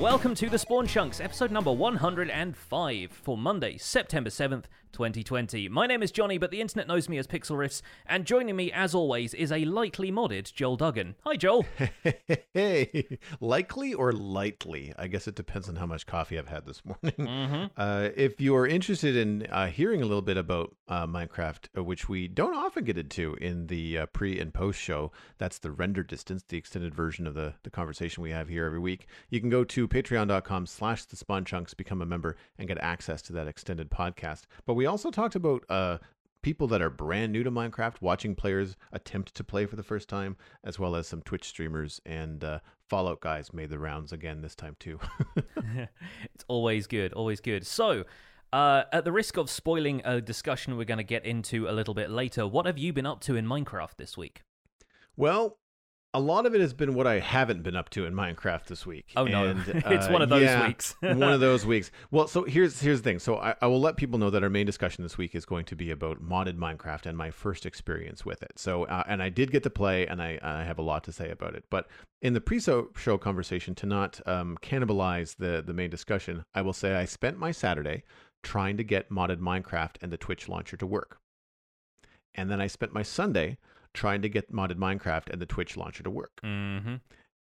Welcome to the Spawn Chunks, episode number 105 for Monday, September 7th, 2020. My name is Jonny, but the internet knows me as Pixlriffs, and joining me, as always, is a lightly modded Joel Duggan. Hi, Joel. Hey, likely or lightly? I guess it depends on how much coffee I've had this morning. Uh, if you are interested in uh, hearing a little bit about uh, Minecraft, uh, which we don't often get into in the uh, pre and post show, that's the render distance, the extended version of the, the conversation we have here every week. You can go to patreon.com slash the spawn chunks, become a member, and get access to that extended podcast. But we also talked about uh, people that are brand new to Minecraft, watching players attempt to play for the first time, as well as some Twitch streamers and uh, Fallout guys made the rounds again this time too. it's always good, always good. So, uh, at the risk of spoiling a discussion we're going to get into a little bit later, what have you been up to in Minecraft this week? well, a lot of it has been what I haven't been up to in Minecraft this week. Oh, no. And, It's uh, one of those yeah, weeks. one of those weeks. Well, so here's here's the thing. So I, I will let people know that our main discussion this week is going to be about modded Minecraft and my first experience with it. So uh, and I did get to play, and I I have a lot to say about it. But in the pre-show show conversation, to not um, cannibalize the the main discussion, I will say I spent my Saturday trying to get modded Minecraft and the Twitch launcher to work, and then I spent my Sunday trying to get modded Minecraft and the Twitch launcher to work. Mm-hmm.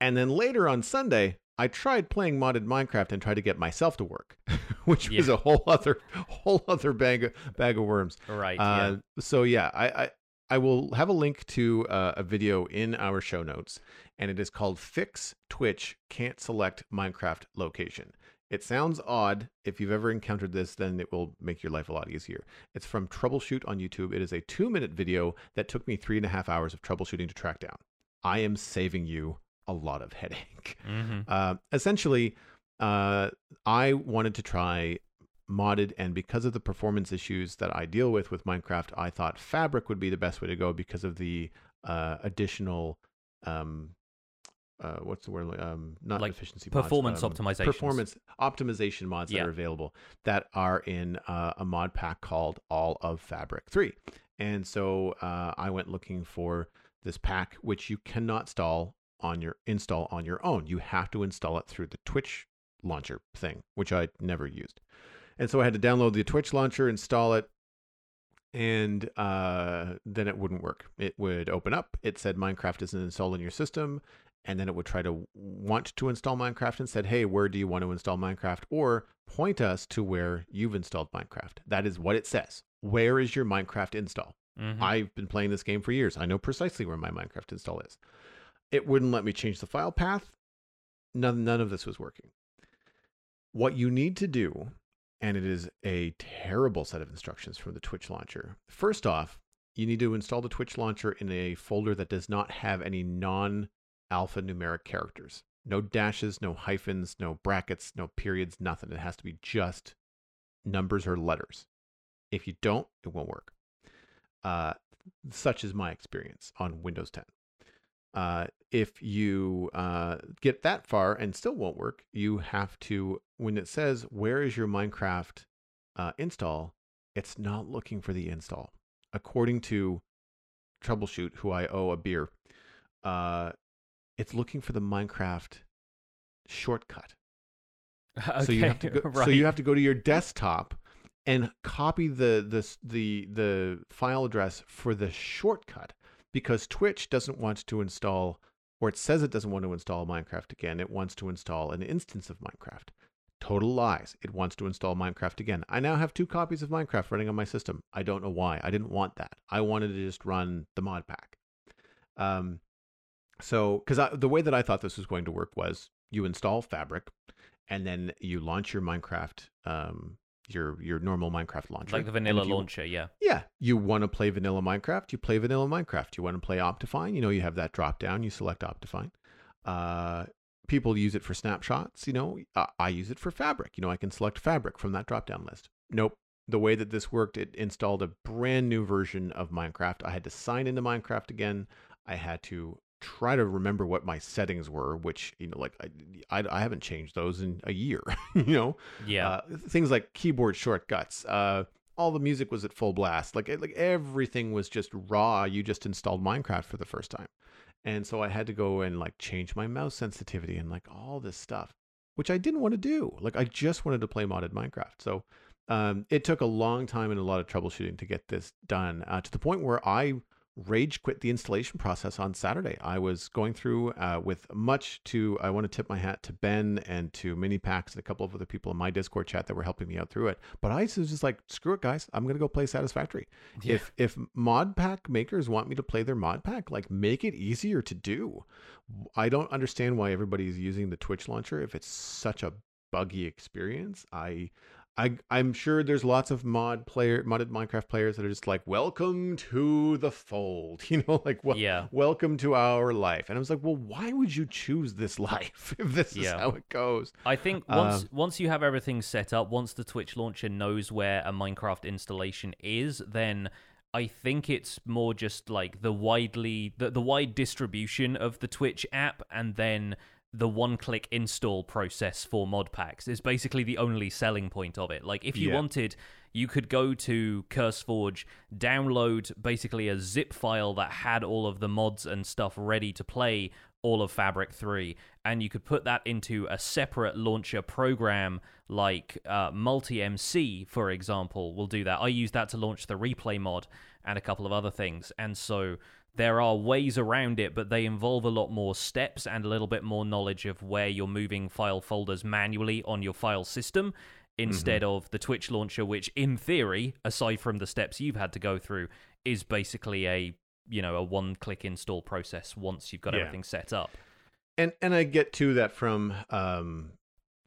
And then later on Sunday, I tried playing modded Minecraft and tried to get myself to work, which was a whole other whole other bag of, bag of worms. Right. Uh, So yeah, I, I I will have a link to uh, a video in our show notes, and it is called "Fix Twitch Can't Select Minecraft Location." It sounds odd. If you've ever encountered this, then it will make your life a lot easier. It's from Troubleshoot on YouTube. It is a two minute video that took me three and a half hours of troubleshooting to track down. I am saving you a lot of headache. yeah. hmm Uh, essentially, uh, I wanted to try modded, and because of the performance issues that I deal with with Minecraft, I thought Fabric would be the best way to go because of the uh, additional. Um, uh, what's the word? Um, not Like efficiency mods, performance um, optimizations. Performance optimization mods Yeah. that are available that are in uh, a mod pack called All of Fabric 3. And so uh, I went looking for this pack, which you cannot install on your install on your own. You have to install it through the Twitch launcher thing, which I never used. And so I had to download the Twitch launcher, install it, and uh, then it wouldn't work. It would open up. It said Minecraft isn't installed in your system, and then it would try to want to install Minecraft and said, "Hey, where do you want to install Minecraft?" Or point us to where you've installed Minecraft. That is what it says. Where is your Minecraft install? Mhm. I've been playing this game for years. I know precisely where my Minecraft install is. It wouldn't let me change the file path. None, none of this was working. What you need to do, and it is a terrible set of instructions from the Twitch launcher. First off, you need to install the Twitch launcher in a folder that does not have any non alphanumeric characters. No dashes, no hyphens, no brackets, no periods, nothing. It has to be just numbers or letters. If you don't, it won't work. Uh, such is my experience on Windows 10. Uh, if you uh, get that far and still won't work, you have to, when it says, Where is your Minecraft uh, install? It's not looking for the install. According to Troubleshoot, who I owe a beer, uh, it's looking for the Minecraft shortcut. So you have to go, right. so you have to go to your desktop and copy the the the the file address for the shortcut because Twitch doesn't want to install or it says it doesn't want to install Minecraft again. It wants to install an instance of Minecraft. Total lies. It wants to install Minecraft again. I now have two copies of Minecraft running on my system. I don't know why. I didn't want that. I wanted to just run the mod pack. Um, so because the way that I thought this was going to work was you install Fabric, and then you launch your Minecraft, um, your your normal Minecraft launcher, like the vanilla you- launcher, yeah. Yeah, you want to play vanilla Minecraft, you play vanilla Minecraft. You want to play Optifine, you know you have that drop down. You select Optifine. Uh, people use it for snapshots. You know, I, I use it for Fabric. You know, I can select Fabric from that drop down list. Nope. The way that this worked, it installed a brand new version of Minecraft. I had to sign into Minecraft again. I had to try to remember what my settings were, which you know, like I, I, I haven't changed those in a year. you know, Yeah. uh, things like keyboard shortcuts. Uh, all the music was at full blast. Like like everything was just raw. You just installed Minecraft for the first time, and so I had to go and like change my mouse sensitivity and like all this stuff, which I didn't want to do. Like I just wanted to play modded Minecraft. So um, it took a long time and a lot of troubleshooting to get this done uh, to the point where I rage quit the installation process on Saturday. I was going through uh, with much to, I want to tip my hat to Ben and to Mini Packs and a couple of other people in my Discord chat that were helping me out through it. But I was just like, screw it, guys. I'm going to go play Satisfactory. Yeah. If, if mod pack makers want me to play their mod pack, like make it easier to do. I don't understand why everybody's using the Twitch launcher if it's such a buggy experience. I I I'm sure there's lots of mod player modded Minecraft players that are just like, welcome to the fold, you know, like well, yeah. welcome to our life. And I was like, well, why would you choose this life if this yeah. is how it goes? I think once um, once you have everything set up, once the Twitch launcher knows where a Minecraft installation is, then I think it's more just like the widely the, the wide distribution of the Twitch app and then the one click install process for mod packs is basically the only selling point of it. Like if you yeah. wanted, you could go to CurseForge, download basically a zip file that had all of the mods and stuff ready to play all of Fabric 3, and you could put that into a separate launcher program like uh, MultiMC, for example, will do that. I use that to launch the replay mod and a couple of other things. And so there are ways around it, but they involve a lot more steps and a little bit more knowledge of where you're moving file folders manually on your file system instead mm-hmm. of the Twitch launcher, which in theory, aside from the steps you've had to go through, is basically a you know a one click install process once you've got yeah. everything set up. And and I get to that from um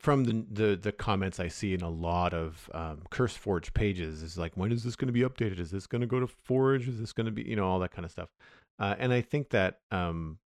from the, the the comments I see in a lot of um, CurseForge pages is like, when is this going to be updated? Is this going to go to Forge? Is this going to be you know all that kind of stuff? Uh, and I think that um,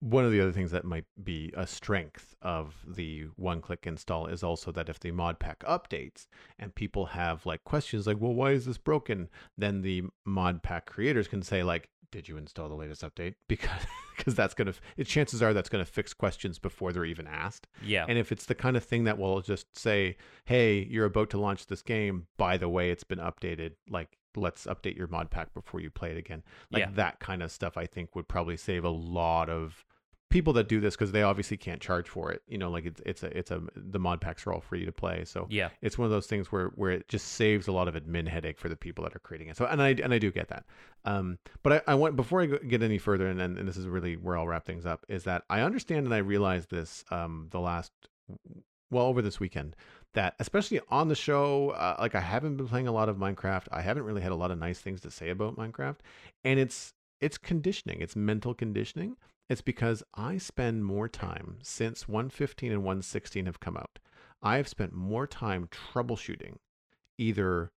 one of the other things that might be a strength of the one-click install is also that if the mod pack updates and people have like questions like, well, why is this broken? Then the mod pack creators can say like, did you install the latest update? Because because that's gonna it, chances are that's gonna fix questions before they're even asked. Yeah. And if it's the kind of thing that will just say, hey, you're about to launch this game, by the way, it's been updated. Like let's update your mod pack before you play it again. Like yeah. that kind of stuff, I think would probably save a lot of people that do this because they obviously can't charge for it. You know, like it's it's a it's a the mod packs are all free to play. So yeah, it's one of those things where where it just saves a lot of admin headache for the people that are creating it. So and I and I do get that. Um, but I, I want before I get any further, and, and this is really where I'll wrap things up, is that I understand and I realized this um the last well over this weekend that especially on the show uh, like i haven't been playing a lot of minecraft i haven't really had a lot of nice things to say about minecraft and it's it's conditioning it's mental conditioning it's because I spend more time since 115 and 116 have come out. I have spent more time troubleshooting either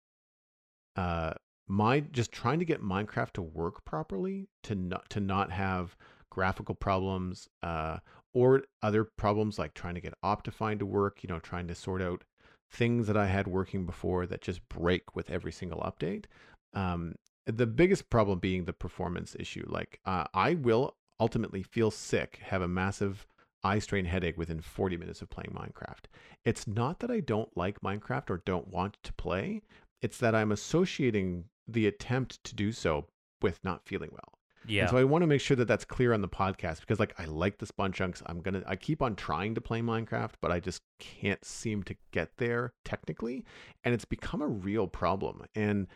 uh my just trying to get Minecraft to work properly to not to not have graphical problems uh or other problems like trying to get Optifine to work, you know, trying to sort out things that I had working before that just break with every single update. Um, the biggest problem being the performance issue. Like, uh, I will ultimately feel sick, have a massive eye strain headache within 40 minutes of playing Minecraft. It's not that I don't like Minecraft or don't want to play, it's that I'm associating the attempt to do so with not feeling well. Yeah. And so I want to make sure that that's clear on the podcast because like I like the spawn chunks. I'm going to I keep on trying to play Minecraft, but I just can't seem to get there technically, and it's become a real problem. And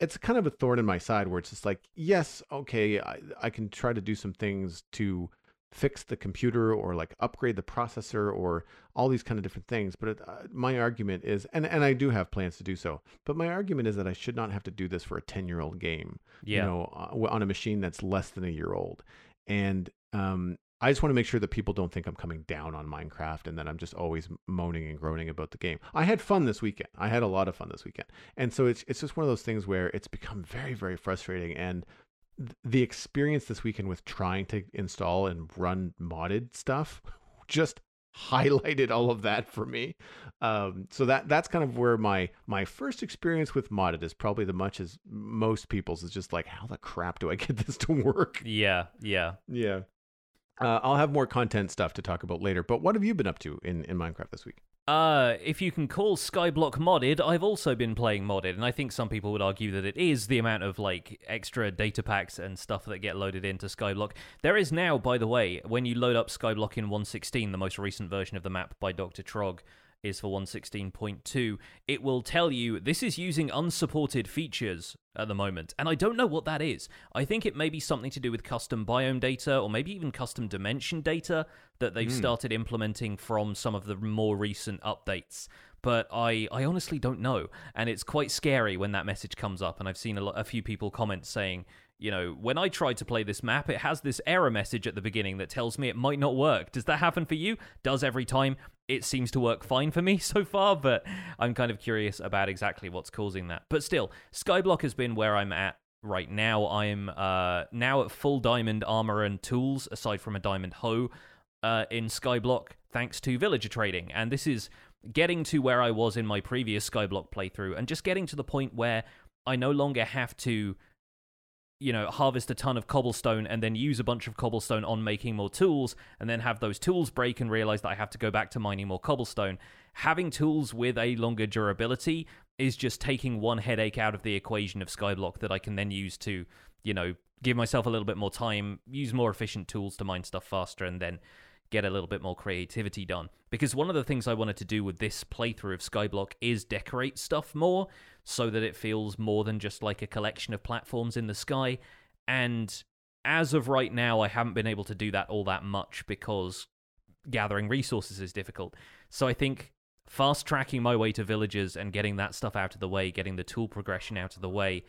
it's kind of a thorn in my side where it's just like, yes, okay, I, I can try to do some things to fix the computer or like upgrade the processor or all these kind of different things. But it, uh, my argument is, and, and I do have plans to do so, but my argument is that I should not have to do this for a 10 year old game, yeah. you know, uh, on a machine that's less than a year old. And um, I just want to make sure that people don't think I'm coming down on Minecraft and that I'm just always moaning and groaning about the game. I had fun this weekend. I had a lot of fun this weekend. And so it's it's just one of those things where it's become very very frustrating and the experience this weekend with trying to install and run modded stuff just highlighted all of that for me. Um, so that that's kind of where my my first experience with modded is probably the much as most people's is just like how the crap do I get this to work? Yeah, yeah, yeah. Uh, I'll have more content stuff to talk about later. But what have you been up to in, in Minecraft this week? Uh, if you can call Skyblock modded, I've also been playing modded, and I think some people would argue that it is the amount of like extra data packs and stuff that get loaded into Skyblock. There is now, by the way, when you load up Skyblock in 116, the most recent version of the map by Dr. Trog is for 116.2, it will tell you this is using unsupported features at the moment. And I don't know what that is. I think it may be something to do with custom biome data or maybe even custom dimension data that they've mm. started implementing from some of the more recent updates. But I, I honestly don't know. And it's quite scary when that message comes up. And I've seen a, lot, a few people comment saying, you know, when I tried to play this map, it has this error message at the beginning that tells me it might not work. Does that happen for you? Does every time. It seems to work fine for me so far, but I'm kind of curious about exactly what's causing that. But still, Skyblock has been where I'm at right now. I'm uh, now at full diamond armor and tools, aside from a diamond hoe uh, in Skyblock, thanks to villager trading. And this is getting to where I was in my previous Skyblock playthrough, and just getting to the point where I no longer have to you know, harvest a ton of cobblestone and then use a bunch of cobblestone on making more tools and then have those tools break and realize that I have to go back to mining more cobblestone. Having tools with a longer durability is just taking one headache out of the equation of Skyblock that I can then use to, you know, give myself a little bit more time, use more efficient tools to mine stuff faster, and then get a little bit more creativity done. Because one of the things I wanted to do with this playthrough of Skyblock is decorate stuff more so that it feels more than just like a collection of platforms in the sky. And as of right now, I haven't been able to do that all that much because gathering resources is difficult. So I think fast tracking my way to villages and getting that stuff out of the way, getting the tool progression out of the way,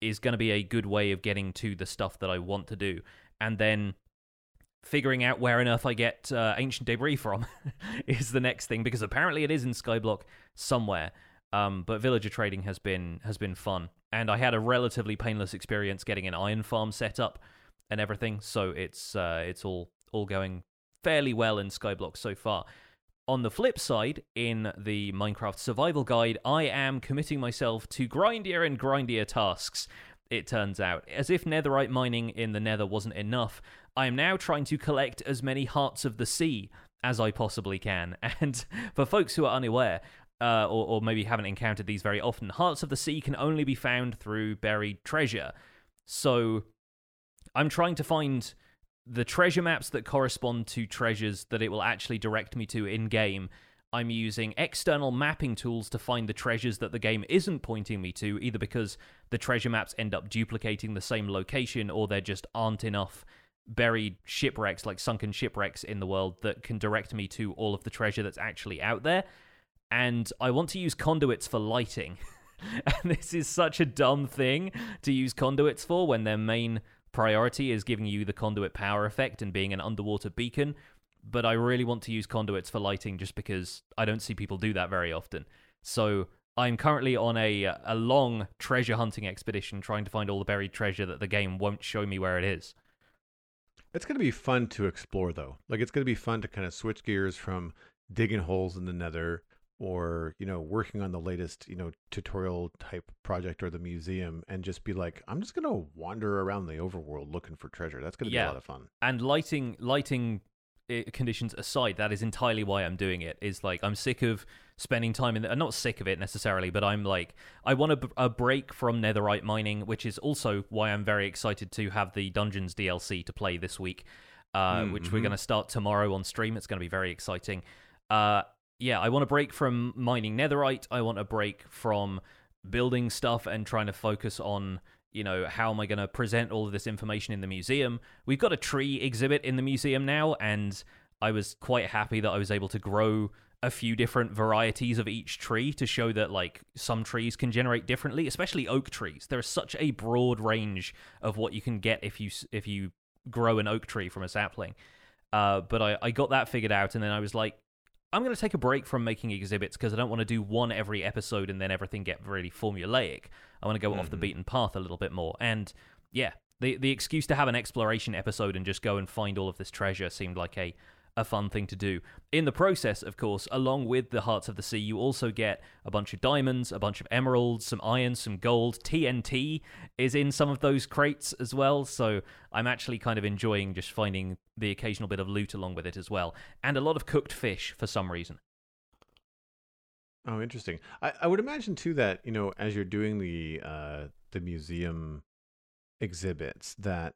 is going to be a good way of getting to the stuff that I want to do. And then figuring out where on earth I get uh, ancient debris from is the next thing because apparently it is in Skyblock somewhere. Um, but villager trading has been has been fun, and I had a relatively painless experience getting an iron farm set up and everything. So it's uh, it's all all going fairly well in Skyblock so far. On the flip side, in the Minecraft Survival Guide, I am committing myself to grindier and grindier tasks. It turns out, as if netherite mining in the Nether wasn't enough, I am now trying to collect as many hearts of the sea as I possibly can. And for folks who are unaware, uh, or, or maybe haven't encountered these very often, hearts of the sea can only be found through buried treasure. So I'm trying to find the treasure maps that correspond to treasures that it will actually direct me to in game. I'm using external mapping tools to find the treasures that the game isn't pointing me to, either because the treasure maps end up duplicating the same location or there just aren't enough buried shipwrecks, like sunken shipwrecks in the world, that can direct me to all of the treasure that's actually out there. And I want to use conduits for lighting. and this is such a dumb thing to use conduits for when their main priority is giving you the conduit power effect and being an underwater beacon. But I really want to use conduits for lighting just because I don't see people do that very often. So I'm currently on a a long treasure hunting expedition trying to find all the buried treasure that the game won't show me where it is. It's going to be fun to explore, though. Like, it's going to be fun to kind of switch gears from digging holes in the nether or, you know, working on the latest, you know, tutorial type project or the museum and just be like, I'm just going to wander around the overworld looking for treasure. That's going to yeah. be a lot of fun. And lighting, lighting eh, conditions aside, that is entirely why I'm doing it. Is like I'm sick of spending time in. The, I'm not sick of it necessarily, but I'm like I want a, a break from netherite mining, which is also why I'm very excited to have the Dungeons DLC to play this week, uh, mm-hmm. which we're going to start tomorrow on stream. It's going to be very exciting. Uh, yeah, I want a break from mining netherite. I want a break from building stuff and trying to focus on you know, how am I going to present all of this information in the museum? We've got a tree exhibit in the museum now, and I was quite happy that I was able to grow a few different varieties of each tree to show that like some trees can generate differently especially oak trees there's such a broad range of what you can get if you if you grow an oak tree from a sapling uh, but I, I got that figured out and then i was like I'm going to take a break from making exhibits because I don't want to do one every episode and then everything get really formulaic. I want to go mm-hmm. off the mm-hmm. beaten path a little bit more. And yeah, the the excuse to have an exploration episode and just go and find all of this treasure seemed like a a fun thing to do. In the process, of course, along with the Hearts of the Sea, you also get a bunch of diamonds, a bunch of emeralds, some iron, some gold. TNT is in some of those crates as well, so I'm actually kind of enjoying just finding the occasional bit of loot along with it as well. And a lot of cooked fish for some reason. Oh, interesting. I, I would imagine too that you know as you're doing the uh, the museum exhibits that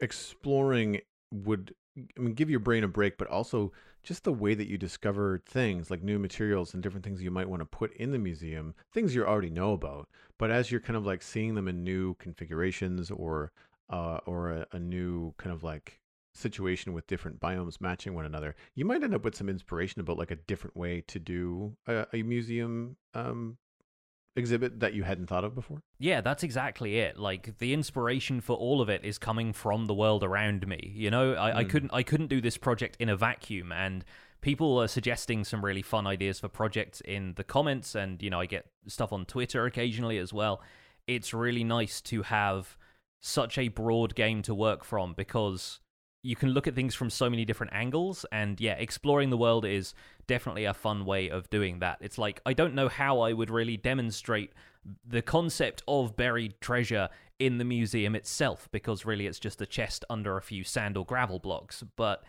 exploring would I mean give your brain a break, but also just the way that you discover things like new materials and different things you might want to put in the museum, things you already know about. But as you're kind of like seeing them in new configurations or uh, or a, a new kind of like situation with different biomes matching one another, you might end up with some inspiration about like a different way to do a, a museum um, exhibit that you hadn't thought of before. Yeah, that's exactly it. Like the inspiration for all of it is coming from the world around me. You know, I, I Mm. couldn't I couldn't do this project in a vacuum and people are suggesting some really fun ideas for projects in the comments and you know, I get stuff on Twitter occasionally as well. It's really nice to have such a broad game to work from because you can look at things from so many different angles and yeah exploring the world is definitely a fun way of doing that. It's like i don't know how i would really demonstrate the concept of buried treasure in the museum itself because really it's just a chest under a few sand or gravel blocks but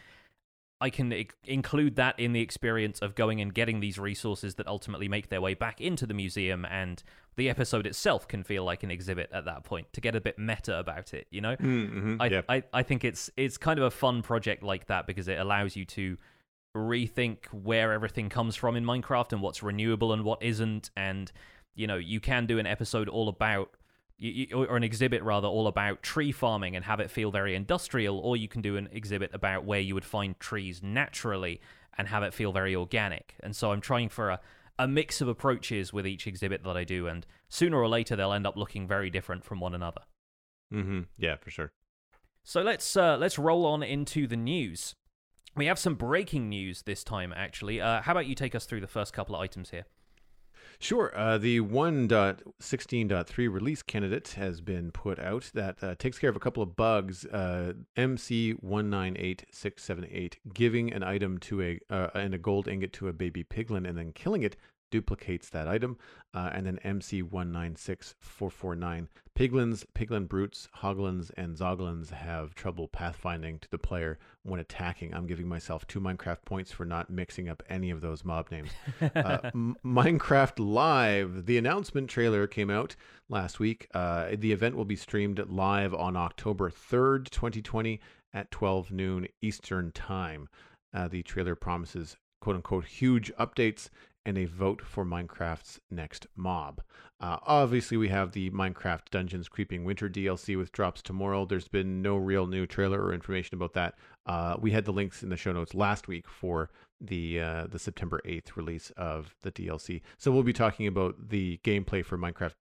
I can I- include that in the experience of going and getting these resources that ultimately make their way back into the museum, and the episode itself can feel like an exhibit at that point to get a bit meta about it, you know? Mm-hmm. I, yeah. I I think it's it's kind of a fun project like that because it allows you to rethink where everything comes from in Minecraft and what's renewable and what isn't, and you know you can do an episode all about you, you, or an exhibit rather all about tree farming and have it feel very industrial, or you can do an exhibit about where you would find trees naturally and have it feel very organic. And so I'm trying for a a mix of approaches with each exhibit that I do, and sooner or later they'll end up looking very different from one another. mm-hmm. Yeah, for sure. So let's uh, let's roll on into the news. We have some breaking news this time, actually. Uh, how about you take us through the first couple of items here? Sure. Uh, the 1.16.3 release candidate has been put out that uh, takes care of a couple of bugs. Uh, MC198678, giving an item to a uh, and a gold ingot to a baby piglin and then killing it duplicates that item. Uh, and then MC196449, piglins, piglin brutes, hoglins, and zoglins have trouble pathfinding to the player when attacking. I'm giving myself two Minecraft points for not mixing up any of those mob names uh, Minecraft Live. The announcement trailer came out last week. Uh, the event will be streamed live on October 3rd, 2020 at 12 noon Eastern Time. Uh, the trailer promises quote unquote huge updates and a vote for Minecraft's next mob. Uh, obviously, we have the Minecraft Dungeons Creeping Winter DLC with drops tomorrow. There's been no real new trailer or information about that. Uh, we had the links in the show notes last week for the uh, the September 8th release of the DLC. So we'll be talking about the gameplay for Minecraft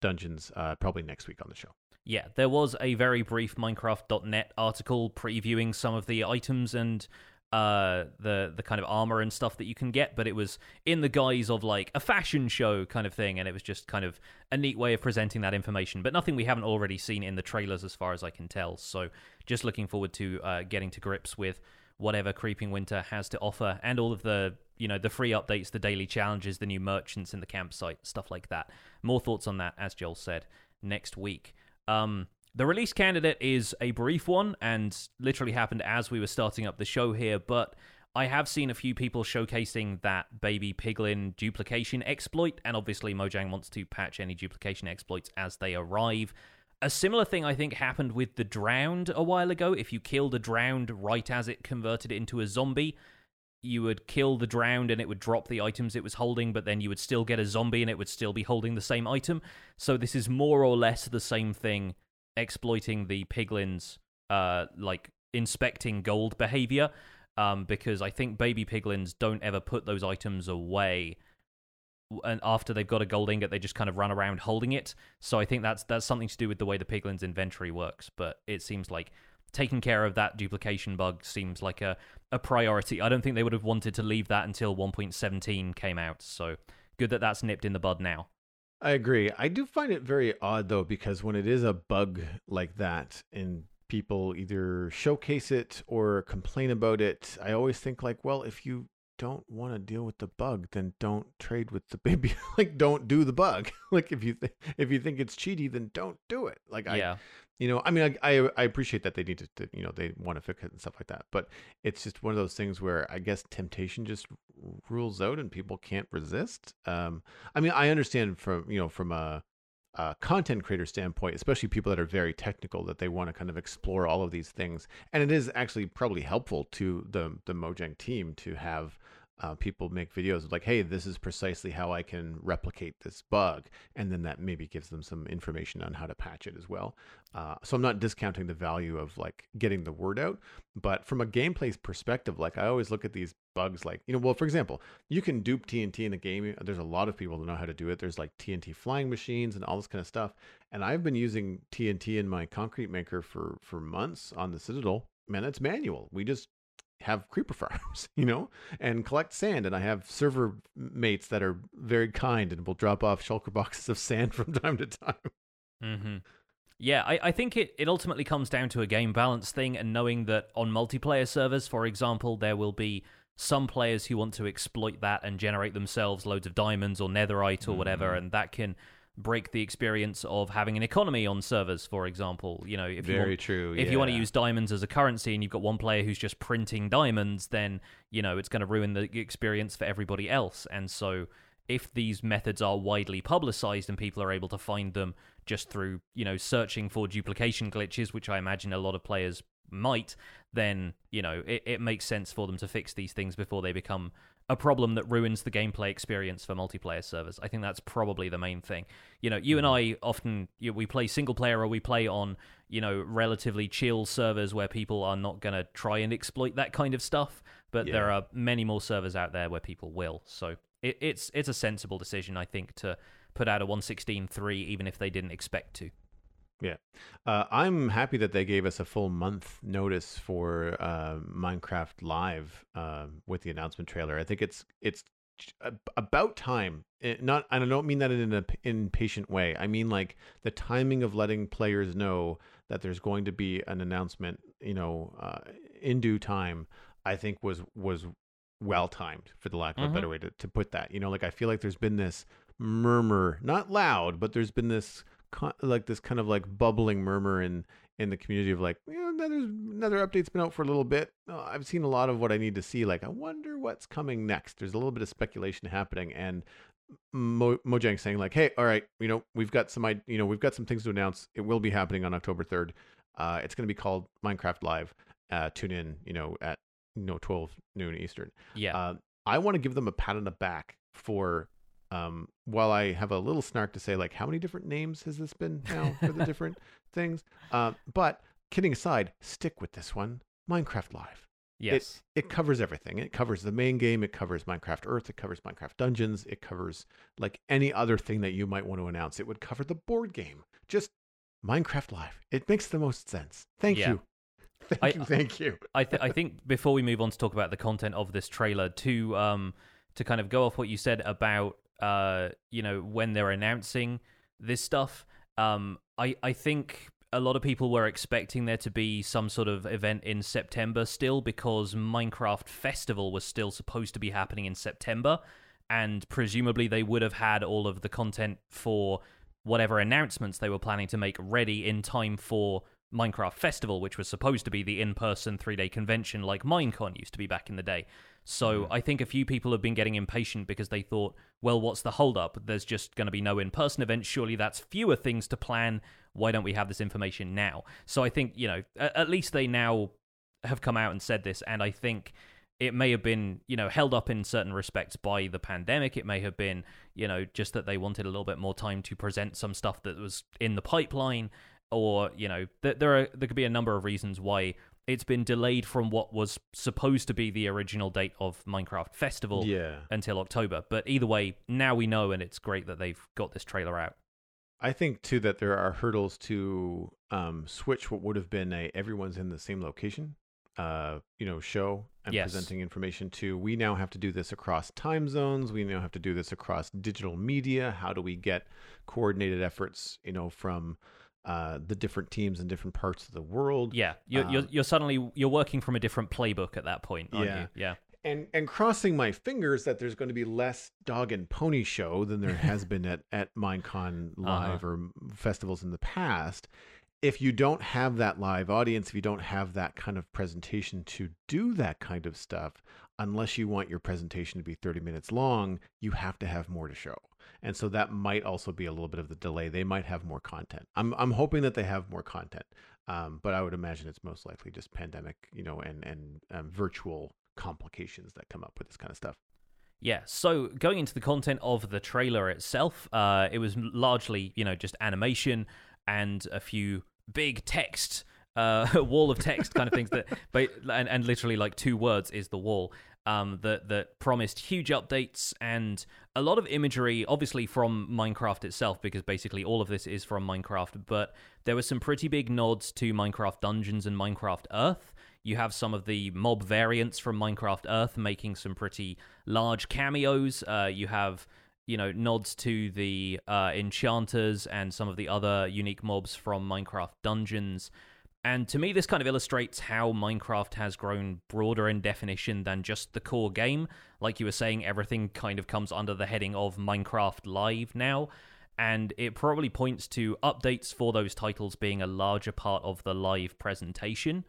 Dungeons uh, probably next week on the show. Yeah, there was a very brief Minecraft.net article previewing some of the items and uh, the the kind of armor and stuff that you can get, but it was in the guise of like a fashion show kind of thing, and it was just kind of a neat way of presenting that information, but nothing we haven't already seen in the trailers as far as I can tell. So just looking forward to uh, getting to grips with whatever Creeping Winter has to offer, and all of the you know the free updates, the daily challenges, the new merchants in the campsite, stuff like that. More thoughts on that, as Joel said, next week. Um, the release candidate is a brief one and literally happened as we were starting up the show here, but I have seen a few people showcasing that baby piglin duplication exploit, and obviously Mojang wants to patch any duplication exploits as they arrive. A similar thing I think happened with the drowned a while ago. If you killed a drowned right as it converted into a zombie, you would kill the drowned and it would drop the items it was holding, but then you would still get a zombie and it would still be holding the same item. So this is more or less the same thing, exploiting the piglins, uh, like inspecting gold behavior. Um, because I think baby piglins don't ever put those items away, and after they've got a gold ingot, they just kind of run around holding it. So I think that's that's something to do with the way the piglins inventory works. But it seems like taking care of that duplication bug seems like a, a priority. I don't think they would have wanted to leave that until 1.17 came out. So good that that's nipped in the bud now. I agree. I do find it very odd though because when it is a bug like that and people either showcase it or complain about it, I always think like, well, if you don't want to deal with the bug, then don't trade with the baby. like don't do the bug. like if you th- if you think it's cheaty, then don't do it. Like I yeah. You know, I mean, I, I, I appreciate that they need to, to, you know, they want to fix it and stuff like that. But it's just one of those things where I guess temptation just rules out and people can't resist. Um, I mean, I understand from you know from a, a content creator standpoint, especially people that are very technical, that they want to kind of explore all of these things, and it is actually probably helpful to the the Mojang team to have uh, people make videos like, hey, this is precisely how I can replicate this bug, and then that maybe gives them some information on how to patch it as well. Uh, so I'm not discounting the value of like getting the word out, but from a gameplay perspective, like I always look at these bugs like you know, well, for example, you can dupe TNT in a game. There's a lot of people that know how to do it. There's like TNT flying machines and all this kind of stuff, and I've been using TNT in my concrete maker for for months on the Citadel. Man, it's manual. We just have creeper farms, you know, and collect sand. And I have server mates that are very kind and will drop off shulker boxes of sand from time to time. Mm-hmm. Yeah, I, I think it, it ultimately comes down to a game balance thing and knowing that on multiplayer servers, for example, there will be some players who want to exploit that and generate themselves loads of diamonds or netherite or whatever, Mhm. and that can break the experience of having an economy on servers, for example. You know, if you very want, true. if you want to use diamonds as a currency and you've got one player who's just printing diamonds, then you know it's going to ruin the experience for everybody else. And so, if these methods are widely publicized and people are able to find them just through you know searching for duplication glitches, which I imagine a lot of players might, then you know it, it makes sense for them to fix these things before they become a problem that ruins the gameplay experience for multiplayer servers. I think that's probably the main thing. You know, you and mm-hmm. I often you we play single player or we play on you know relatively chill servers where people are not going to try and exploit that kind of stuff. But there are many more servers out there where people will. So it, it's it's a sensible decision, I think, to put out a 116.3 even if they didn't expect to. Yeah, uh, I'm happy that they gave us a full month notice for uh, Minecraft Live uh, with the announcement trailer. I think it's it's about time. It, not, and I don't mean that in an impatient way. I mean like the timing of letting players know that there's going to be an announcement. You know, uh, in due time. I think was was well timed, for the lack of Mhm. a better way to, to put that. You know, like I feel like there's been this murmur, not loud, but there's been this like this kind of like bubbling murmur in in the community of like, know, another another update's been out for a little bit. Uh, I've seen a lot of what I need to see. Like, I wonder what's coming next. There's a little bit of speculation happening, and Mo- Mojang saying like, hey, all right, you know, we've got some, you know, we've got some things to announce. It will be happening on October third. Uh, it's going to be called Minecraft Live. Uh, tune in, you know, at you know 12 noon Eastern. Yeah. Uh, I want to give them a pat on the back for, um, while I have a little snark to say, like, how many different names has this been now for the different things? Uh, but kidding aside, stick with this one Minecraft Live. yes. It covers everything. It covers the main game, it covers Minecraft Earth, it covers Minecraft Dungeons, it covers like any other thing that you might want to announce. It would cover the board game. Just Minecraft Live. It makes the most sense. Thank Yeah. you. Thank I- you. Thank you. I, th- I think before we move on to talk about the content of this trailer, to um to kind of go off what you said about uh you know when they're announcing this stuff, um I I think a lot of people were expecting there to be some sort of event in September still because Minecraft Festival was still supposed to be happening in September, and presumably they would have had all of the content for whatever announcements they were planning to make ready in time for Minecraft Festival, which was supposed to be the in person three day convention like Minecon used to be back in the day. So mm-hmm. I think a few people have been getting impatient because they thought, well, what's the holdup? There's just going to be no in person event. Surely that's fewer things to plan. Why don't we have this information now? So I think, you know, at least they now have come out and said this. And I think it may have been, you know, held up in certain respects by the pandemic. It may have been, you know, just that they wanted a little bit more time to present some stuff that was in the pipeline or you know th- there are there could be a number of reasons why it's been delayed from what was supposed to be the original date of Minecraft Festival Yeah. until October. But either way, now we know, and it's great that they've got this trailer out. I think too that there are hurdles to um, switch what would have been a everyone's in the same location, uh, you know, show and Yes. presenting information to. We now have to do this across time zones. We now have to do this across digital media. How do we get coordinated efforts, you know, from uh, the different teams in different parts of the world? Yeah, you're, you're Um, you're suddenly you're working from a different playbook at that point, aren't Yeah. you? Yeah, and and crossing my fingers that there's going to be less dog and pony show than there has been at at Minecon live or festivals in the past. if you don't have that live audience, if you don't have that kind of presentation to do that kind of stuff, unless you want your presentation to be 30 minutes long, you have to have more to show. And so that might also be a little bit of the delay. They might have more content. I'm, I'm hoping that they have more content, um, but I would imagine it's most likely just pandemic, you know, and, and um, virtual complications that come up with this kind of stuff. Yeah, so going into the content of the trailer itself, uh, it was largely, you know, just animation and a few big text, uh, wall of text kind of things that, but and, and literally like two words is the wall. Um, that that promised huge updates and a lot of imagery, obviously from Minecraft itself, because basically all of this is from Minecraft. But there were some pretty big nods to Minecraft Dungeons and Minecraft Earth. You have some of the mob variants from Minecraft Earth making some pretty large cameos. Uh, you have you know nods to the uh, enchanters and some of the other unique mobs from Minecraft Dungeons. And to me, this kind of illustrates how Minecraft has grown broader in definition than just the core game. Like you were saying, everything kind of comes under the heading of Minecraft Live now. And it probably points to updates for those titles being a larger part of the live presentation.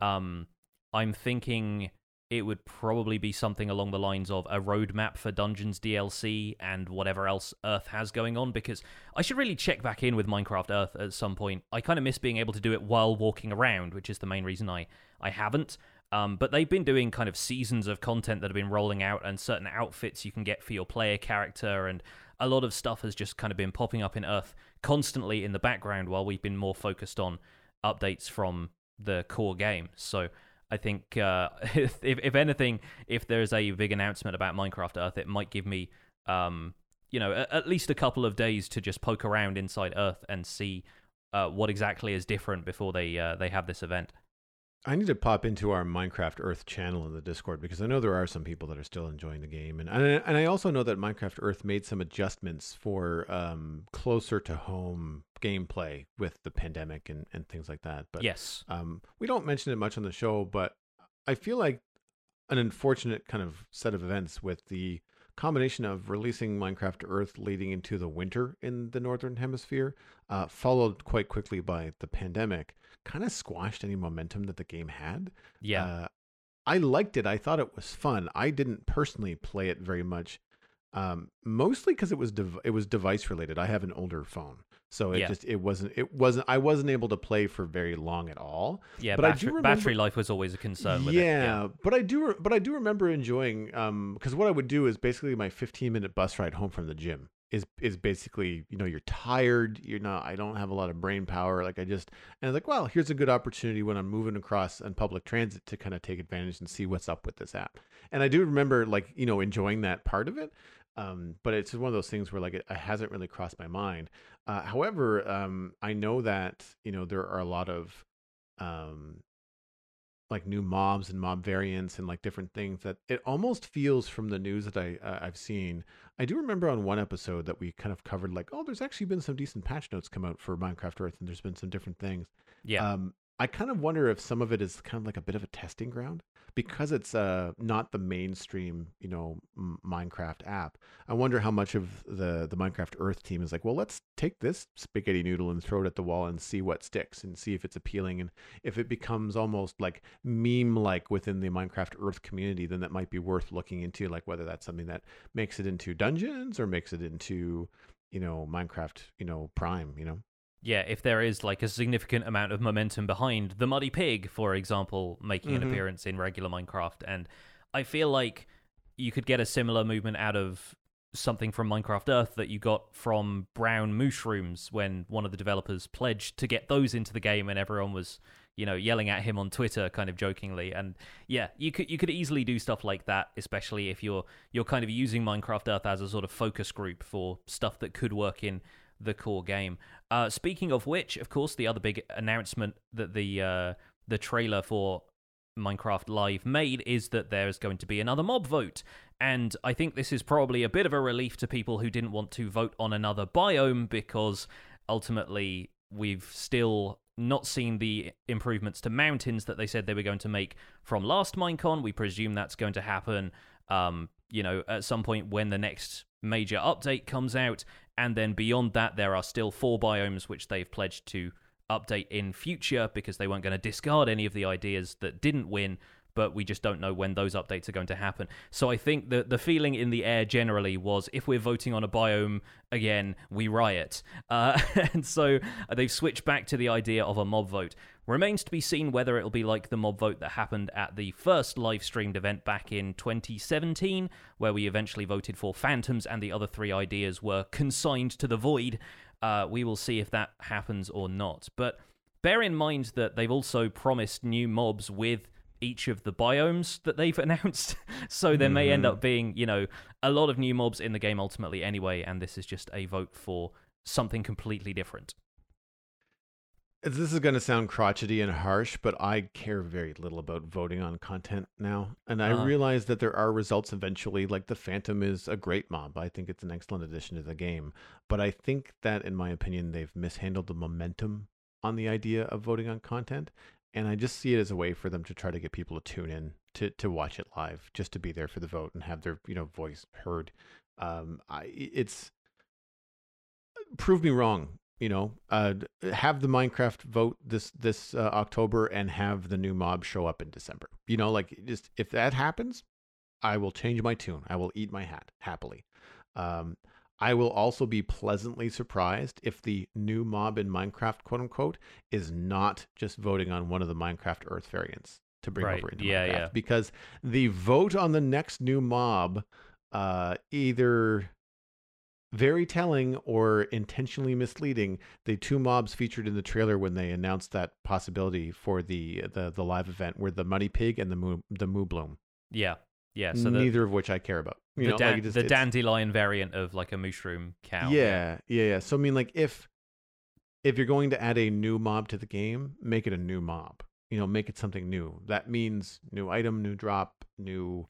Um, I'm thinking it would probably be something along the lines of a roadmap for Dungeons DLC and whatever else Earth has going on because I should really check back in with Minecraft Earth at some point. I kind of miss being able to do it while walking around, which is the main reason I, I haven't. Um, but they've been doing kind of seasons of content that have been rolling out and certain outfits you can get for your player character and a lot of stuff has just kind of been popping up in Earth constantly in the background while we've been more focused on updates from the core game. So I think uh, if if anything, if there's a big announcement about Minecraft Earth, it might give me um, you know a, at least a couple of days to just poke around inside Earth and see uh, what exactly is different before they uh, they have this event. I need to pop into our Minecraft Earth channel in the Discord because I know there are some people that are still enjoying the game, and and, and I also know that Minecraft Earth made some adjustments for um, closer to home gameplay with the pandemic and, and things like that. But yes, um, we don't mention it much on the show, but I feel like an unfortunate kind of set of events with the combination of releasing Minecraft Earth leading into the winter in the northern hemisphere, uh, followed quite quickly by the pandemic kind of squashed any momentum that the game had. Yeah. Uh, I liked it. I thought it was fun. I didn't personally play it very much, um, mostly because it was dev- it was device related. I have an older phone, so it Yeah. just it wasn't it wasn't I wasn't able to play for very long at all. yeah. but I do battery, remember- battery life was always a concern with yeah, it. but I do but I do remember enjoying um because what I would do is basically my 15 minute bus ride home from the gym is is basically you know you're tired you're not I don't have a lot of brain power like I just and I like well here's a good opportunity when I'm moving across on public transit to kind of take advantage and see what's up with this app. And I do remember like you know enjoying that part of it um, but it's one of those things where like it, it hasn't really crossed my mind. Uh, however um, I know that you know there are a lot of um, like new mobs and mob variants and like different things that it almost feels from the news that I uh, I've seen. I do remember on one episode that we kind of covered like oh there's actually been some decent patch notes come out for Minecraft Earth and there's been some different things. Yeah. Um I kind of wonder if some of it is kind of like a bit of a testing ground because it's uh not the mainstream, you know, M- Minecraft app. I wonder how much of the the Minecraft Earth team is like, well, let's take this spaghetti noodle and throw it at the wall and see what sticks and see if it's appealing and if it becomes almost like meme like within the Minecraft Earth community, then that might be worth looking into, like whether that's something that makes it into dungeons or makes it into, you know, Minecraft, you know, Prime, you know. Yeah, if there is like a significant amount of momentum behind the Muddy Pig, for example, making an Mhm. appearance in regular Minecraft, and I feel like you could get a similar movement out of something from Minecraft Earth that you got from Brown Mushrooms when one of the developers pledged to get those into the game, and everyone was, you know, yelling at him on Twitter, kind of jokingly. And yeah, you could you could easily do stuff like that, especially if you're you're kind of using Minecraft Earth as a sort of focus group for stuff that could work in the core game. Uh, speaking of which, of course, the other big announcement that the uh, the trailer for Minecraft Live made is that there is going to be another mob vote. And I think this is probably a bit of a relief to people who didn't want to vote on another biome because ultimately we've still not seen the improvements to mountains that they said they were going to make from last Minecon. We presume that's going to happen, um, you know, at some point when the next major update comes out. And then beyond that, there are still four biomes which they've pledged to update in future because they weren't going to discard any of the ideas that didn't win but we just don't know when those updates are going to happen. So I think the the feeling in the air generally was if we're voting on a biome again, we riot. Uh, and so they've switched back to the idea of a mob vote. Remains to be seen whether it'll be like the mob vote that happened at the first live streamed event back in 2017, where we eventually voted for Phantoms and the other three ideas were consigned to the void. Uh, we will see if that happens or not. But bear in mind that they've also promised new mobs with each of the biomes that they've announced. so there mm-hmm. may end mm-hmm. up being, you know, a lot of new mobs in the game ultimately anyway, and this is just a vote for something completely different. This is going to sound crotchety and harsh, but I care very little about voting on content now. And I uh, realize that there are results eventually, like the Phantom is a great mob. I think it's an excellent addition to the game. But I think that, in my opinion, they've mishandled the momentum on the idea of voting on content and I just see it as a way for them to try to get people to tune in to to watch it live, just to be there for the vote and have their you know voice heard. Um, I it's prove me wrong. You know, uh, have the Minecraft vote this this uh, October and have the new mob show up in December. You know, like just if that happens, I will change my tune. I will eat my hat happily. Um, I will also be pleasantly surprised if the new mob in Minecraft, quote unquote, is not just voting on one of the Minecraft Earth variants to bring right. over into yeah, Minecraft. Yeah. Because the vote on the next new mob, uh, either very telling or intentionally misleading. The two mobs featured in the trailer when they announced that possibility for the the, the live event were the Muddy Pig and the Moo, the Moo Bloom. Yeah, yeah. So the, neither of which I care about. You the, know, da- like just, the dandelion variant of like a mushroom cow. Yeah, yeah, yeah. So I mean, like if if you're going to add a new mob to the game, make it a new mob. You know, make it something new. That means new item, new drop, new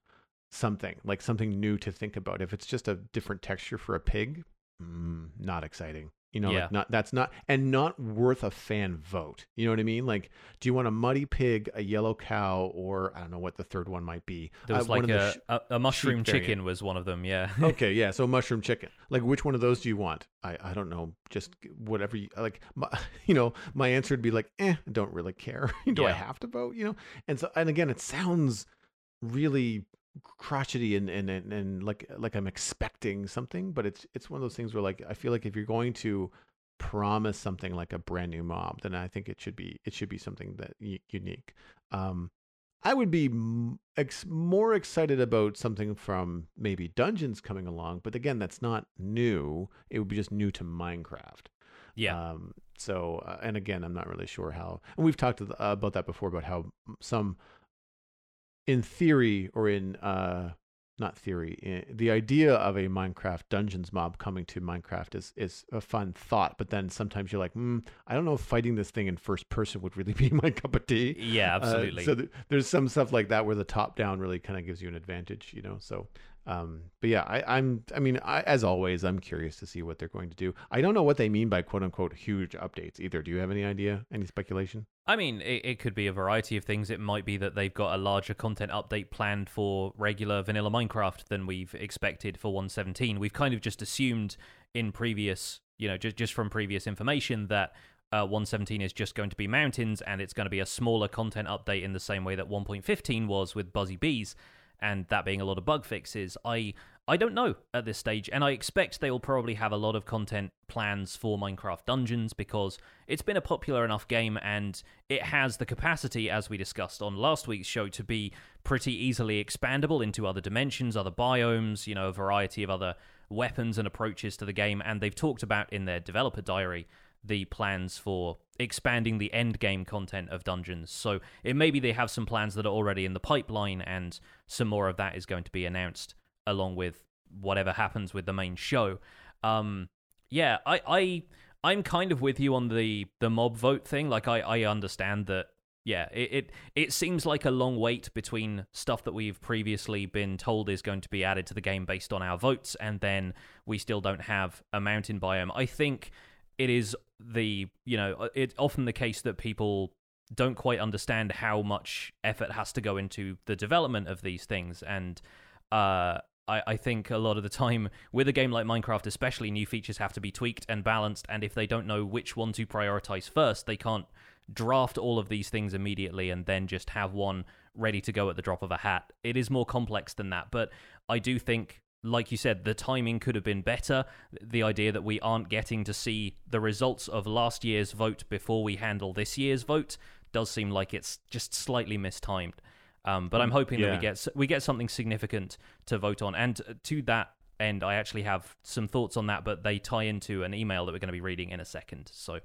something like something new to think about. If it's just a different texture for a pig, mm, not exciting. You know, yeah. like not that's not and not worth a fan vote. You know what I mean? Like, do you want a muddy pig, a yellow cow, or I don't know what the third one might be? There was uh, like a, sh- a, a mushroom chicken variant. was one of them. Yeah. okay, yeah. So mushroom chicken. Like, which one of those do you want? I I don't know. Just whatever you like. My, you know, my answer would be like, eh, I don't really care. do yeah. I have to vote? You know, and so and again, it sounds really crotchety and, and and and like like I'm expecting something, but it's it's one of those things where like I feel like if you're going to promise something like a brand new mob, then I think it should be it should be something that y- unique. Um, I would be ex- more excited about something from maybe Dungeons coming along, but again, that's not new. It would be just new to Minecraft. Yeah. Um, so, uh, and again, I'm not really sure how. And we've talked about that before about how some in theory or in uh not theory in, the idea of a minecraft dungeons mob coming to minecraft is is a fun thought but then sometimes you're like mm, i don't know if fighting this thing in first person would really be my cup of tea. Yeah absolutely. uh, so th- there's some stuff like that where the top down really kind of gives you an advantage you know so um, but yeah, I, am I mean, I, as always, I'm curious to see what they're going to do. I don't know what they mean by quote unquote huge updates either. Do you have any idea? Any speculation? I mean, it, it could be a variety of things. It might be that they've got a larger content update planned for regular vanilla Minecraft than we've expected for 117. We've kind of just assumed in previous, you know, just just from previous information that uh, 117 is just going to be mountains and it's going to be a smaller content update in the same way that 1.15 was with Buzzy Bees and that being a lot of bug fixes. I I don't know at this stage, and I expect they will probably have a lot of content plans for Minecraft Dungeons because it's been a popular enough game and it has the capacity, as we discussed on last week's show, to be pretty easily expandable into other dimensions, other biomes, you know, a variety of other weapons and approaches to the game. And they've talked about in their developer diary the plans for expanding the end game content of dungeons. So it may be they have some plans that are already in the pipeline, and some more of that is going to be announced along with whatever happens with the main show. Um, yeah, I, I, I'm kind of with you on the the mob vote thing. Like, I, I understand that. Yeah, it, it it seems like a long wait between stuff that we've previously been told is going to be added to the game based on our votes, and then we still don't have a mountain biome. I think it is the you know uh, it's often the case that people don't quite understand how much effort has to go into the development of these things and uh I, I think a lot of the time with a game like Minecraft, especially, new features have to be tweaked and balanced. And if they don't know which one to prioritize first, they can't draft all of these things immediately and then just have one ready to go at the drop of a hat. It is more complex than that. But I do think like you said, the timing could have been better. The idea that we aren't getting to see the results of last year's vote before we handle this year's vote does seem like it's just slightly mistimed. Um, but I'm hoping Yeah. that we get we get something significant to vote on. And to that end, I actually have some thoughts on that, but they tie into an email that we're going to be reading in a second. So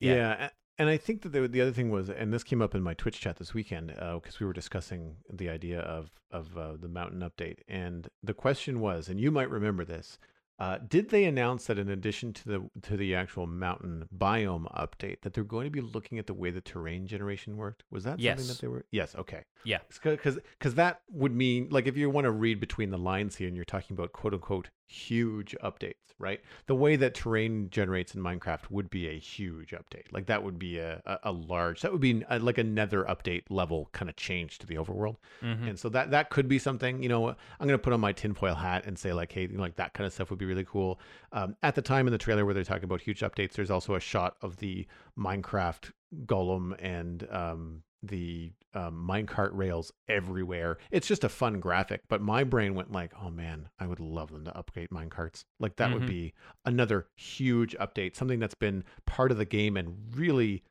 Yeah. Yeah. And I think that the, the other thing was, and this came up in my Twitch chat this weekend because we were discussing the idea of of uh, the mountain update, and the question was, and you might remember this. Uh, did they announce that in addition to the to the actual mountain biome update, that they're going to be looking at the way the terrain generation worked? Was that something Yes. that they were? Yes. Okay. Yeah. Because because that would mean like if you want to read between the lines here, and you're talking about quote unquote huge updates, right? The way that terrain generates in Minecraft would be a huge update. Like that would be a a, a large. That would be a, like a Nether update level kind of change to the overworld. mhm. And so that that could be something. You know, I'm gonna put on my tinfoil hat and say like, hey, you know, like that kind of stuff would be really cool. Um, at the time in the trailer where they're talking about huge updates, there's also a shot of the Minecraft golem and um, the um, minecart rails everywhere. It's just a fun graphic, but my brain went like, oh man, I would love them to upgrade minecarts. Like that Mhm. would be another huge update, something that's been part of the game and really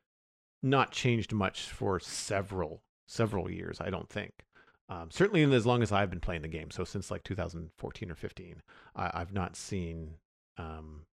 not changed much for several several years. I don't think. Um, certainly in as long as I've been playing the game, so since like 2014 or 15, I, I've not seen um,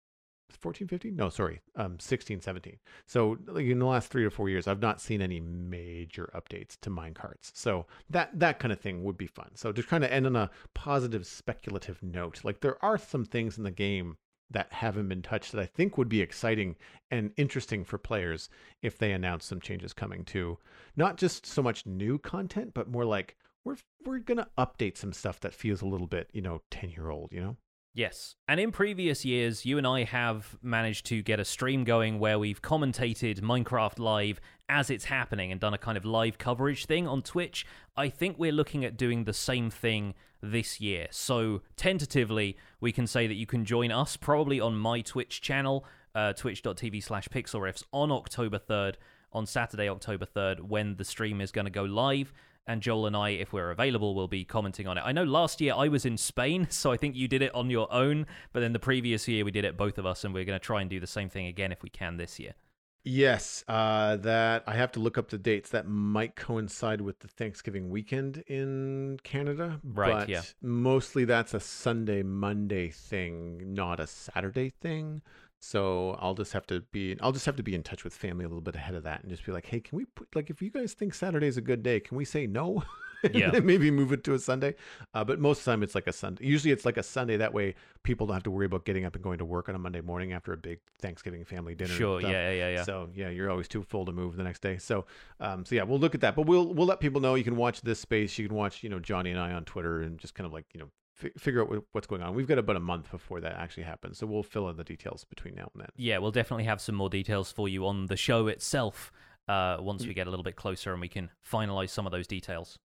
14, 15? No, sorry, um, 16, 17. So like in the last three or four years, I've not seen any major updates to minecarts. So that that kind of thing would be fun. So to kind of end on a positive, speculative note, like there are some things in the game that haven't been touched that I think would be exciting and interesting for players if they announce some changes coming to not just so much new content, but more like we're we're gonna update some stuff that feels a little bit, you know, ten year old, you know. Yes. And in previous years, you and I have managed to get a stream going where we've commentated Minecraft Live as it's happening and done a kind of live coverage thing on Twitch. I think we're looking at doing the same thing this year. So, tentatively, we can say that you can join us probably on my Twitch channel, uh, twitch.tv slash pixlriffs, on October 3rd, on Saturday, October 3rd, when the stream is going to go live and Joel and I, if we're available, will be commenting on it. I know last year I was in Spain, so I think you did it on your own, but then the previous year we did it both of us, and we're going to try and do the same thing again if we can this year. Yes, uh, that I have to look up the dates. That might coincide with the Thanksgiving weekend in Canada. Right, But yeah. Mostly that's a Sunday, Monday thing, not a Saturday thing. So I'll just have to be I'll just have to be in touch with family a little bit ahead of that and just be like, hey, can we put like if you guys think Saturday's a good day, can we say no? Yeah. maybe move it to a Sunday. Uh, but most of the time it's like a Sunday. Usually it's like a Sunday. That way people don't have to worry about getting up and going to work on a Monday morning after a big Thanksgiving family dinner. Sure, yeah, yeah, yeah. So yeah, you're always too full to move the next day. So um, so yeah, we'll look at that. But we'll we'll let people know you can watch this space. You can watch you know Jonny and I on Twitter and just kind of like you know fi- figure out what's going on. We've got about a month before that actually happens, so we'll fill in the details between now and then. Yeah, we'll definitely have some more details for you on the show itself uh, once we get a little bit closer and we can finalize some of those details.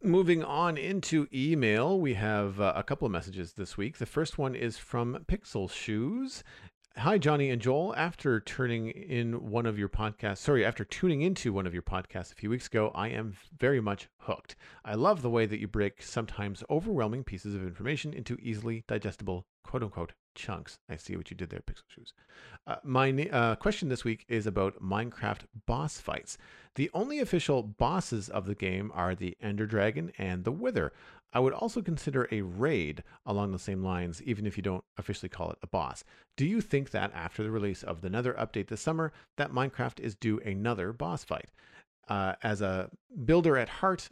Moving on into email, we have uh, a couple of messages this week. The first one is from Pixel Shoes. Hi, Jonny and Joel. After turning in one of your podcasts, sorry, after tuning into one of your podcasts a few weeks ago, I am very much hooked. I love the way that you break sometimes overwhelming pieces of information into easily digestible, quote unquote, chunks. I see what you did there, Pixel Shoes. Uh, my uh, question this week is about Minecraft boss fights. The only official bosses of the game are the Ender Dragon and the Wither. I would also consider a raid along the same lines, even if you don't officially call it a boss. Do you think that after the release of the Nether update this summer, that Minecraft is due another boss fight? Uh, as a builder at heart,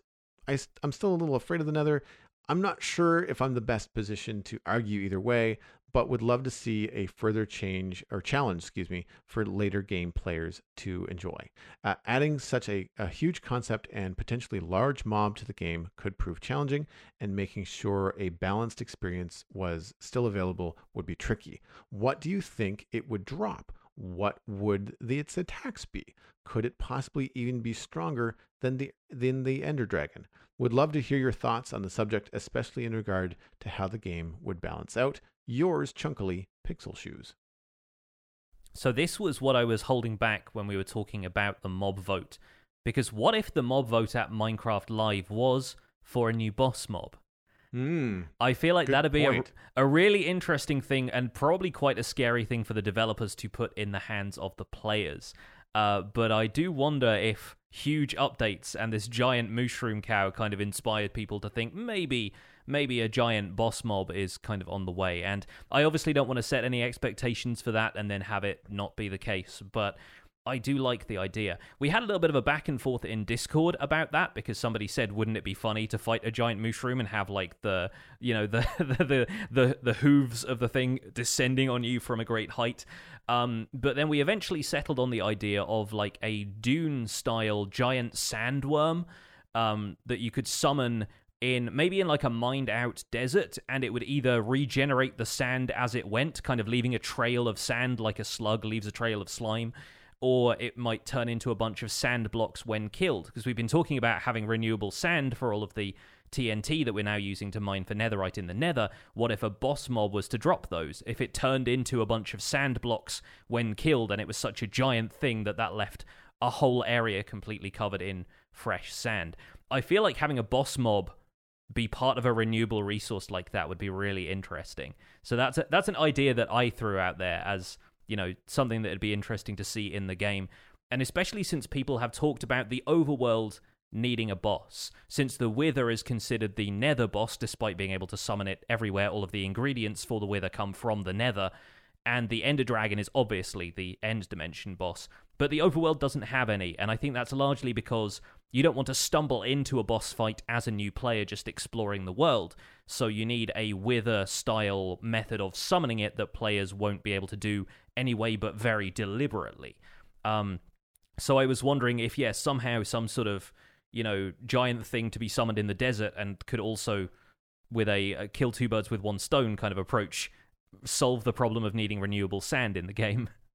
I, I'm still a little afraid of the Nether. I'm not sure if I'm the best position to argue either way, but would love to see a further change or challenge, excuse me, for later game players to enjoy. Uh, adding such a, a huge concept and potentially large mob to the game could prove challenging, and making sure a balanced experience was still available would be tricky. What do you think it would drop? What would the, its attacks be? Could it possibly even be stronger than the than the Ender Dragon? Would love to hear your thoughts on the subject, especially in regard to how the game would balance out. Yours, chunkily, Pixel Shoes. So this was what I was holding back when we were talking about the mob vote. Because what if the mob vote at Minecraft Live was for a new boss mob? Mm. I feel like that'd be a, a really interesting thing and probably quite a scary thing for the developers to put in the hands of the players. Uh, but I do wonder if huge updates and this giant mushroom cow kind of inspired people to think maybe maybe a giant boss mob is kind of on the way. And I obviously don't want to set any expectations for that and then have it not be the case. But I do like the idea. We had a little bit of a back and forth in Discord about that because somebody said, "Wouldn't it be funny to fight a giant mushroom and have like the, you know, the the the the, the hooves of the thing descending on you from a great height?" Um, but then we eventually settled on the idea of like a dune style giant sandworm um, that you could summon in maybe in like a mined out desert and it would either regenerate the sand as it went kind of leaving a trail of sand like a slug leaves a trail of slime or it might turn into a bunch of sand blocks when killed because we've been talking about having renewable sand for all of the TNT that we're now using to mine for netherite in the nether, what if a boss mob was to drop those? If it turned into a bunch of sand blocks when killed and it was such a giant thing that that left a whole area completely covered in fresh sand. I feel like having a boss mob be part of a renewable resource like that would be really interesting. So that's a, that's an idea that I threw out there as you know something that would be interesting to see in the game, and especially since people have talked about the overworld needing a boss. Since the Wither is considered the Nether boss, despite being able to summon it everywhere, all of the ingredients for the Wither come from the Nether. And the Ender Dragon is obviously the end dimension boss, but the overworld doesn't have any, and I think that's largely because you don't want to stumble into a boss fight as a new player just exploring the world. So you need a Wither style method of summoning it that players won't be able to do anyway, but very deliberately. Um, so I was wondering if, yes, somehow some sort of you know giant thing to be summoned in the desert and could also, with a, a kill two birds with one stone kind of approach, solve the problem of needing renewable sand in the game.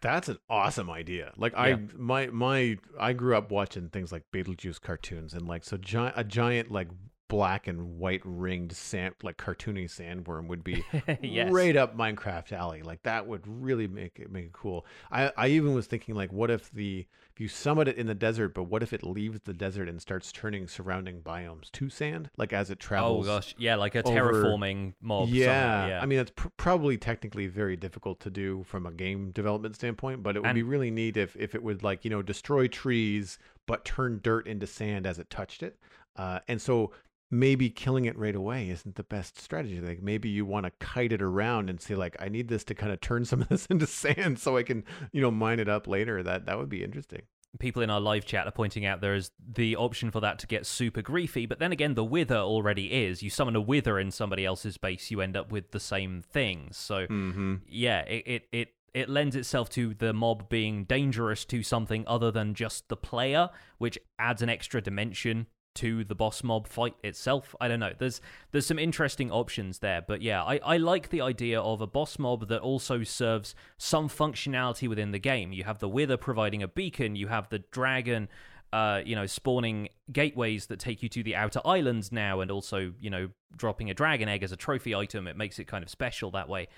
That's an awesome idea. Like Yeah. I my my I grew up watching things like Beetlejuice cartoons and like so gi- a giant like black and white ringed sand like cartoony sandworm would be yes. right up Minecraft alley. Like that would really make it make it cool. I I even was thinking like what if the you summit it in the desert, but what if it leaves the desert and starts turning surrounding biomes to sand like as it travels? Oh gosh, yeah, like a over- terraforming mob. yeah. yeah. I mean that's pr- probably technically very difficult to do from a game development standpoint, but it would be really neat if if it would like you know destroy trees but turn dirt into sand as it touched it, uh, and so maybe killing it right away isn't the best strategy. Like maybe you want to kite it around and say like I need this to kind of turn some of this into sand so I can you know mine it up later. That that would be interesting. people in our live chat are pointing out there is the option for that to get super griefy, but then again, the wither already is. You summon a wither in somebody else's base, you end up with the same thing. So Mm-hmm. yeah, it, it it it lends itself to the mob being dangerous to something other than just the player, which adds an extra dimension to the boss mob fight itself. I don't know. There's there's some interesting options there, but yeah, I, I like the idea of a boss mob that also serves some functionality within the game. You have the Wither providing a beacon, you have the dragon uh, you know, spawning gateways that take you to the outer islands now, and also, you know, dropping a dragon egg as a trophy item. It makes it kind of special that way.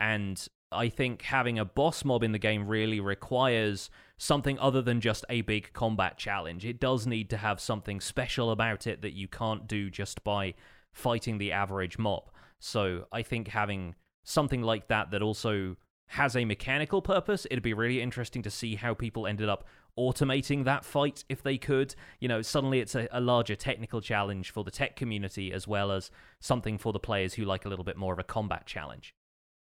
And I think having a boss mob in the game really requires something other than just a big combat challenge. It does need to have something special about it that you can't do just by fighting the average mob. So I think having something like that that also has a mechanical purpose, it'd be really interesting to see how people ended up automating that fight if they could. You know, suddenly it's a, a larger technical challenge for the tech community as well as something for the players who like a little bit more of a combat challenge.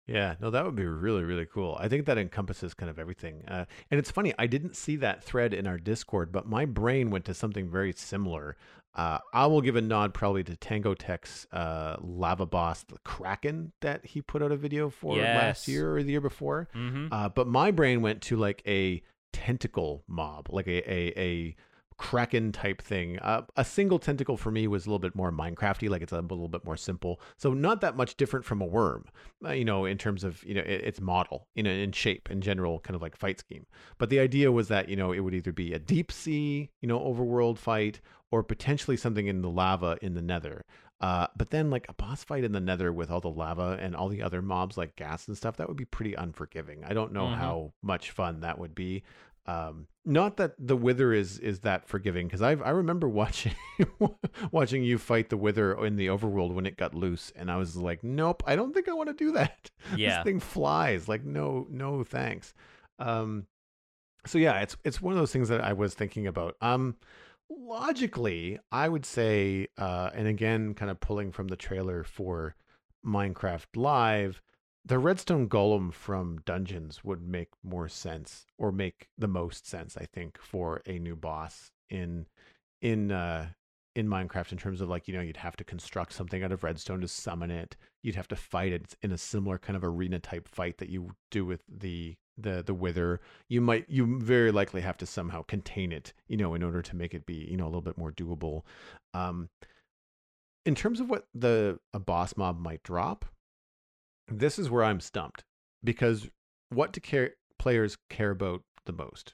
Yeah, no, that would be really, really cool. I think that encompasses kind of everything. Uh, and it's funny, I didn't see that thread in our Discord, but my brain went to something very similar. Uh, I will give a nod probably to Tango Tek's uh, Lava Boss, the Kraken, that he put out a video for Yes. last year or the year before. Mm-hmm. Uh, but my brain went to like a tentacle mob, like a, a, a kraken type thing. Uh, a single tentacle for me was a little bit more Minecrafty, like it's a little bit more simple. So not that much different from a worm, uh, you know, in terms of you know it, its model, you know, in shape, in general, kind of like fight scheme. But the idea was that you know it would either be a deep sea, you know, overworld fight, or potentially something in the lava in the Nether. Uh, but then like a boss fight in the Nether with all the lava and all the other mobs like gas and stuff, that would be pretty unforgiving. I don't know Mhm. how much fun that would be. Um, not that the Wither is is that forgiving because I I remember watching watching you fight the Wither in the Overworld when it got loose, and I was like, nope, I don't think I want to do that. Yeah. this thing flies. Like no no thanks. Um, so yeah, it's it's one of those things that I was thinking about. Um, logically, I would say, uh, and again, kind of pulling from the trailer for Minecraft Live, the Redstone Golem from Dungeons would make more sense, or make the most sense, I think, for a new boss in in uh, in Minecraft. In terms of like, you know, you'd have to construct something out of redstone to summon it. You'd have to fight it in a similar kind of arena type fight that you do with the the the wither you might you very likely have to somehow contain it you know in order to make it be you know a little bit more doable um in terms of what the a boss mob might drop this is where i'm stumped because what do care, players care about the most?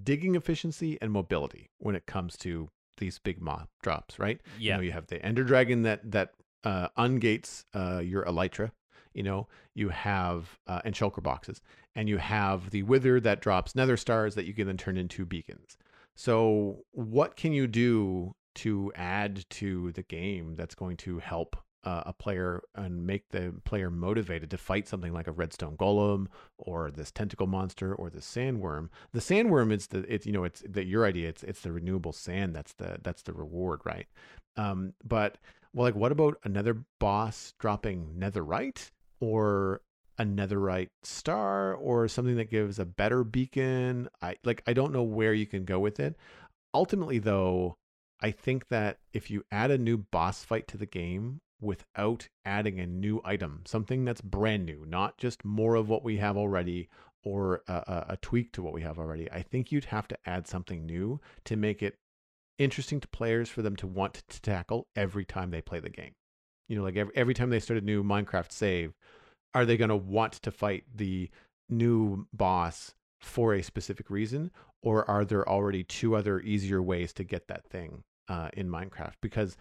Digging efficiency and mobility when it comes to these big mob drops right? You Yeah. know you have the ender dragon that that uh ungates uh your elytra you know? You have uh, and shulker boxes and you have the wither that drops nether stars that you can then turn into beacons. So what can you do to add to the game that's going to help uh, a player and make the player motivated to fight something like a redstone golem or this tentacle monster or the sandworm. The sandworm is the it's you know it's the your idea it's it's the renewable sand that's the that's the reward right? Um but well like what about another boss dropping netherite or a netherite star or something that gives a better beacon? I like i don't know where you can go with it. Ultimately though i think that if you add a new boss fight to the game without adding a new item something that's brand new not just more of what we have already or a, a, tweak to what we have already. I think you'd have to add something new to make it interesting to players for them to want to tackle every time they play the game. You know like every, every time they start a new minecraft save are they going to want to fight the new boss for a specific reason or are there already two other easier ways to get that thing uh, in minecraft? Because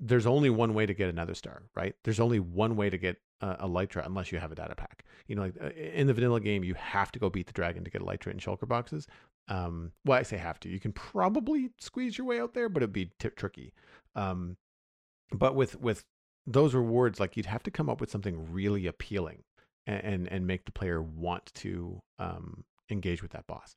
there's only one way to get a nether star right? There's only one way to get uh, elytra unless you have a data pack. You know like uh, in the vanilla game you have to go beat the dragon to get elytra and shulker boxes. Um well i say have to. You can probably squeeze your way out there but it'd be t- tricky. Um but with with those rewards like you'd have to come up with something really appealing and and, and make the player want to um engage with that boss.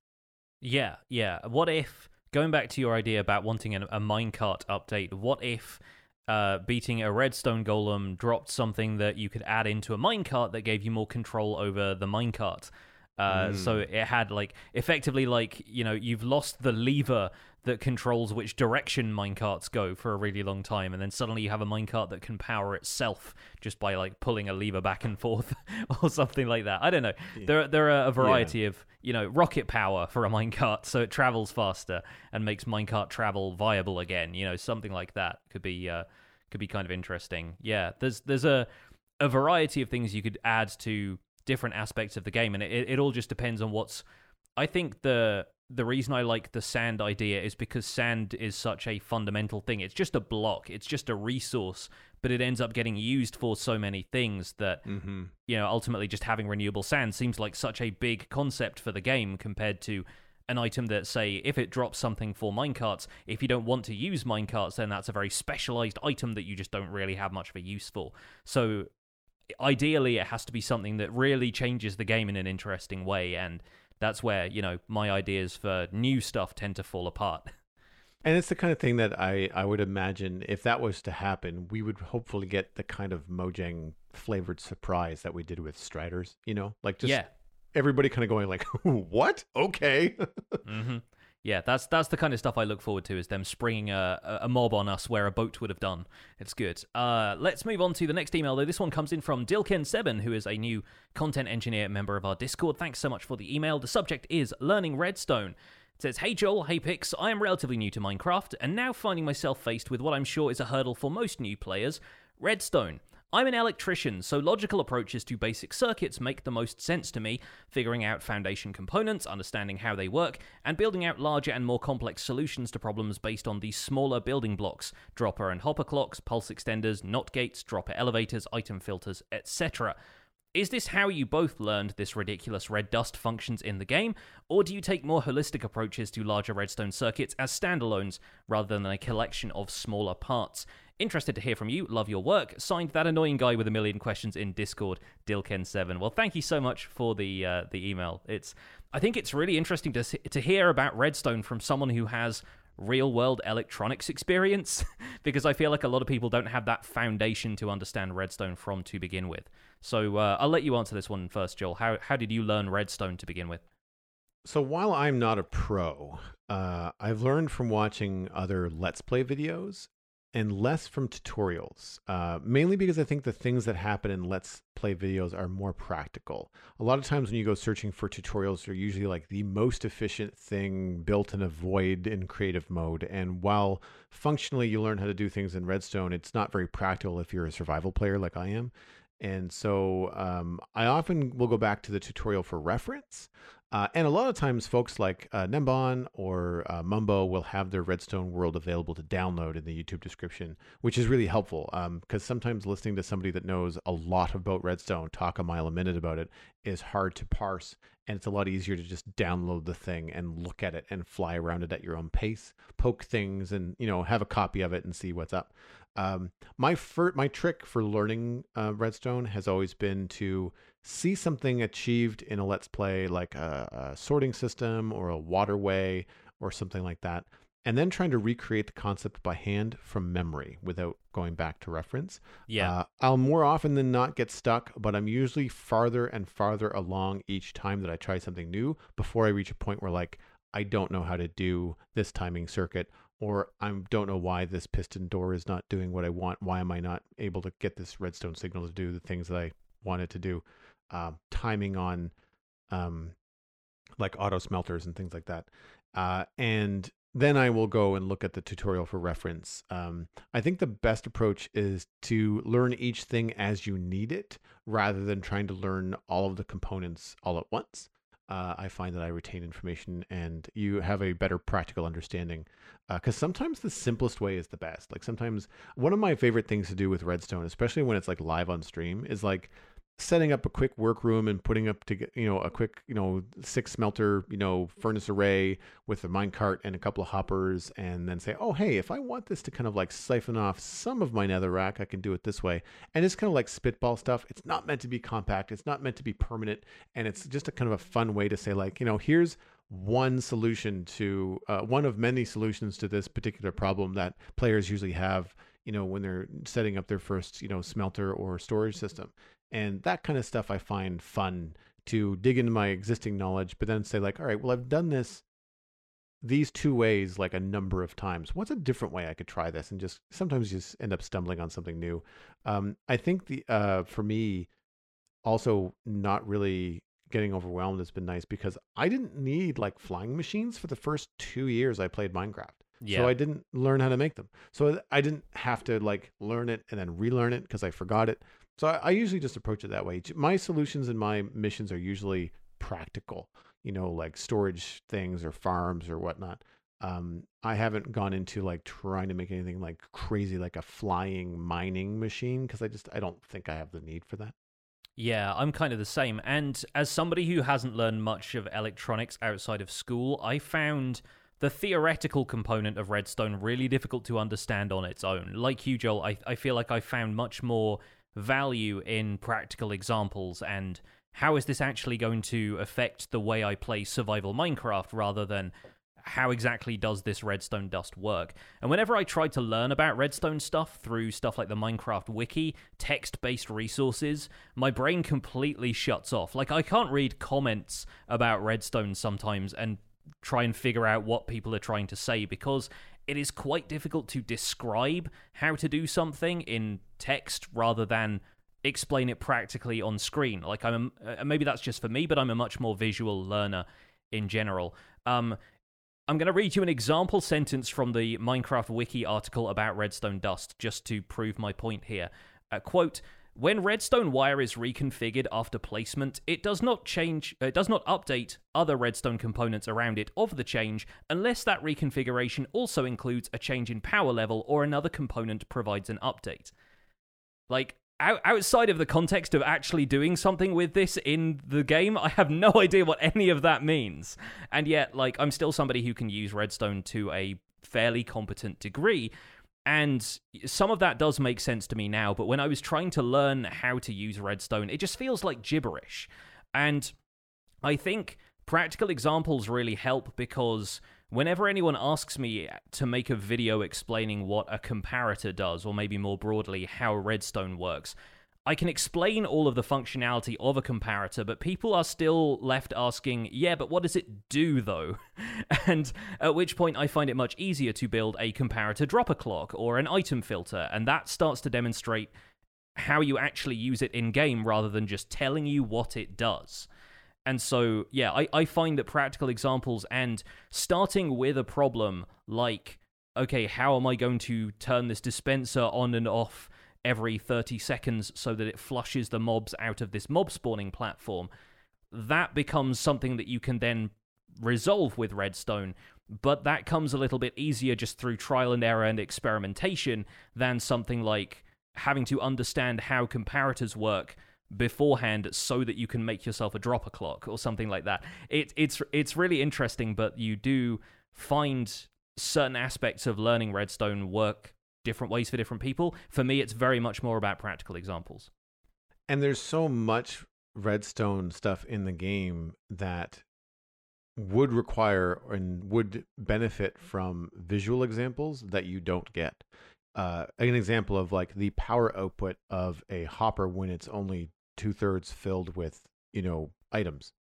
Yeah, yeah. What if going back to your idea about wanting a, a minecart update? What if uh, beating a redstone golem dropped something that you could add into a minecart that gave you more control over the minecart? Uh, So it had like effectively like you know you've lost the lever that controls which direction minecarts go for a really long time, and then suddenly you have a minecart that can power itself just by like pulling a lever back and forth or something like that. I don't know. There there are a variety of you know rocket power for a minecart, so it travels faster and makes minecart travel viable again. You know something like that could be uh, could be kind of interesting. Yeah, there's there's a a variety of things you could add to different aspects of the game, and it, it all just depends on what's. I think the the reason I like the sand idea is because sand is such a fundamental thing. It's just a block, it's just a resource, but it ends up getting used for so many things that mm-hmm. you know ultimately just having renewable sand seems like such a big concept for the game compared to an item that say if it drops something for minecarts if you don't want to use minecarts then that's a very specialized item that you just don't really have much of a use for so ideally it has to be something that really changes the game in an interesting way and that's where you know my ideas for new stuff tend to fall apart And it's the kind of thing that I, I would imagine if that was to happen, we would hopefully get the kind of Mojang flavored surprise that we did with Striders, you know? Like just yeah everybody kind of going like, what? Okay. hmm Yeah, that's that's the kind of stuff I look forward to is them springing a, a- mob on us where a boat would have done. It's good. Uh, let's move on to the next email though. This one comes in from Dilken7, who is a new content engineer member of our Discord. Thanks so much for the email. The subject is learning redstone. It says, Hey Joel, hey Pix, I am relatively new to Minecraft and now finding myself faced with what I'm sure is a hurdle for most new players redstone. I'm an electrician, so logical approaches to basic circuits make the most sense to me, figuring out foundation components, understanding how they work, and building out larger and more complex solutions to problems based on these smaller building blocks dropper and hopper clocks, pulse extenders, NOT gates, dropper elevators, item filters, etc. Is this how you both learned this ridiculous red dust functions in the game, or do you take more holistic approaches to larger redstone circuits as standalones rather than a collection of smaller parts? Interested to hear from you. Love your work. Signed that annoying guy with a million questions in Discord, Dilken7. Well, thank you so much for the uh, the email. It's I think it's really interesting to to hear about Redstone from someone who has real world electronics experience because I feel like a lot of people don't have that foundation to understand Redstone from to begin with. So uh, I'll let you answer this one first, Joel. How how did you learn Redstone to begin with? So while I'm not a pro, uh, I've learned from watching other Let's Play videos and less from tutorials, uh, mainly because I think the things that happen in Let's Play videos are more practical. A lot of times when you go searching for tutorials, they're usually like the most efficient thing built in a void in creative mode. And while functionally you learn how to do things in Redstone, it's not very practical if you're a survival player like I am. And so um, I often will go back to the tutorial for reference. Uh, and a lot of times, folks like uh, Nembon or uh, Mumbo will have their Redstone world available to download in the YouTube description, which is really helpful because um, sometimes listening to somebody that knows a lot about Redstone talk a mile a minute about it is hard to parse. And it's a lot easier to just download the thing and look at it and fly around it at your own pace, poke things, and you know have a copy of it and see what's up. Um, my fir- my trick for learning uh, Redstone has always been to see something achieved in a let's play like a, a, sorting system or a waterway or something like that and then trying to recreate the concept by hand from memory without going back to reference. Yeah. Uh, i'll more often than not get stuck but i'm usually farther and farther along each time that i try something new before i reach a point where like i don't know how to do this timing circuit or I don't know why this piston door is not doing what I want. Why am I not able to get this redstone signal to do the things that I wanted to do? uh, timing on um, like auto smelters and things like that. Uh, and then I will go and look at the tutorial for reference. Um, I think the best approach is to learn each thing as you need it rather than trying to learn all of the components all at once. Uh, I find that I retain information and you have a better practical understanding. Because uh, sometimes the simplest way is the best. Like sometimes one of my favorite things to do with Redstone, especially when it's like live on stream, is like setting up a quick workroom and putting up to you know a quick you know six smelter you know furnace array with a minecart and a couple of hoppers and then say oh hey if i want this to kind of like siphon off some of my nether rack i can do it this way. And it's kind of like spitball stuff. It's not meant to be compact. It's not meant to be permanent. And it's just a kind of a fun way to say like you know here's one solution to uh, one of many solutions to this particular problem that players usually have you know when they're setting up their first you know smelter or storage system and that kind of stuff I find fun to dig into my existing knowledge, but then say like, all right, well, I've done this these two ways like a number of times. What's a different way I could try this? And just sometimes you just end up stumbling on something new. Um, I think the uh, for me, also not really getting overwhelmed has been nice because I didn't need like flying machines for the first two years I played Minecraft. Yeah. So I didn't learn how to make them. So I didn't have to like learn it and then relearn it because I forgot it. So I, I usually just approach it that way. My solutions and my missions are usually practical, you know, like storage things or farms or whatnot. Um, I haven't gone into like trying to make anything like crazy, like a flying mining machine, because I just I don't think I have the need for that. Yeah, I'm kind of the same. And as somebody who hasn't learned much of electronics outside of school, I found the theoretical component of Redstone really difficult to understand on its own. Like you, Joel, I, I feel like I found much more value in practical examples and how is this actually going to affect the way I play survival Minecraft rather than how exactly does this redstone dust work? And whenever I try to learn about redstone stuff through stuff like the Minecraft wiki, text based resources, my brain completely shuts off. Like, I can't read comments about redstone sometimes and try and figure out what people are trying to say because it is quite difficult to describe how to do something in text rather than explain it practically on screen. Like I'm, a, uh, maybe that's just for me, but I'm a much more visual learner in general. Um, I'm going to read you an example sentence from the Minecraft Wiki article about redstone dust, just to prove my point here. Uh, quote. When redstone wire is reconfigured after placement, it does not change uh, does not update other redstone components around it of the change unless that reconfiguration also includes a change in power level or another component provides an update. Like outside of the context of actually doing something with this in the game, I have no idea what any of that means. And yet, like, I'm still somebody who can use Redstone to a fairly competent degree. And some of that does make sense to me now, but when I was trying to learn how to use Redstone, it just feels like gibberish. And I think practical examples really help because whenever anyone asks me to make a video explaining what a comparator does, or maybe more broadly, how Redstone works, I can explain all of the functionality of a comparator, but people are still left asking, yeah, but what does it do though? and at which point I find it much easier to build a comparator dropper clock or an item filter, and that starts to demonstrate how you actually use it in game rather than just telling you what it does. And so, yeah, I, I find that practical examples and starting with a problem like, okay, how am I going to turn this dispenser on and off every 30 seconds so that it flushes the mobs out of this mob spawning platform, that becomes something that you can then resolve with Redstone. But that comes a little bit easier just through trial and error and experimentation than something like having to understand how comparators work beforehand so that you can make yourself a dropper clock or something like that. It, it's it's really interesting, but you do find certain aspects of learning Redstone work different ways for different people. For me, it's very much more about practical examples. And there's so much redstone stuff in the game that would require and would benefit from visual examples that you don't get. Uh, an example of like the power output of a hopper when it's only two thirds filled with you know items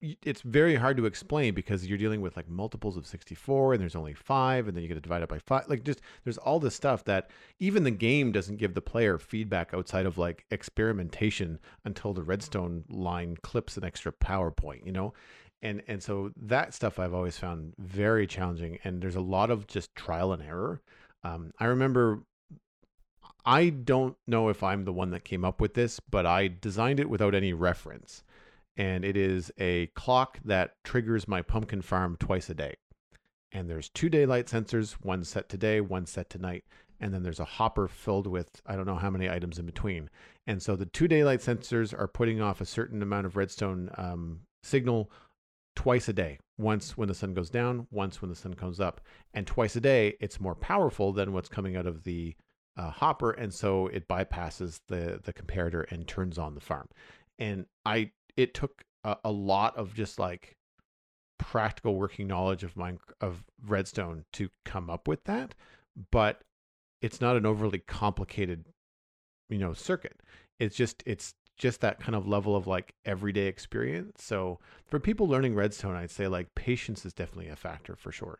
it's very hard to explain because you're dealing with like multiples of 64 and there's only five and then you get to divide it by five like just there's all this stuff that even the game doesn't give the player feedback outside of like experimentation until the redstone line clips an extra powerpoint you know? And and so that stuff i've always found very challenging and there's a lot of just trial and error. Um, i remember i don't know if i'm the one that came up with this but i designed it without any reference and it is a clock that triggers my pumpkin farm twice a day. And there's two daylight sensors, one set today, one set tonight, and then there's a hopper filled with I don't know how many items in between. And so the two daylight sensors are putting off a certain amount of redstone um, signal twice a day. Once when the sun goes down, once when the sun comes up, and twice a day. It's more powerful than what's coming out of the uh, hopper, and so it bypasses the the comparator and turns on the farm. And I it took a, a lot of just like practical working knowledge of mine of redstone to come up with that but it's not an overly complicated you know circuit. It's just it's just that kind of level of like everyday experience. So for people learning redstone i'd say like patience is definitely a factor for sure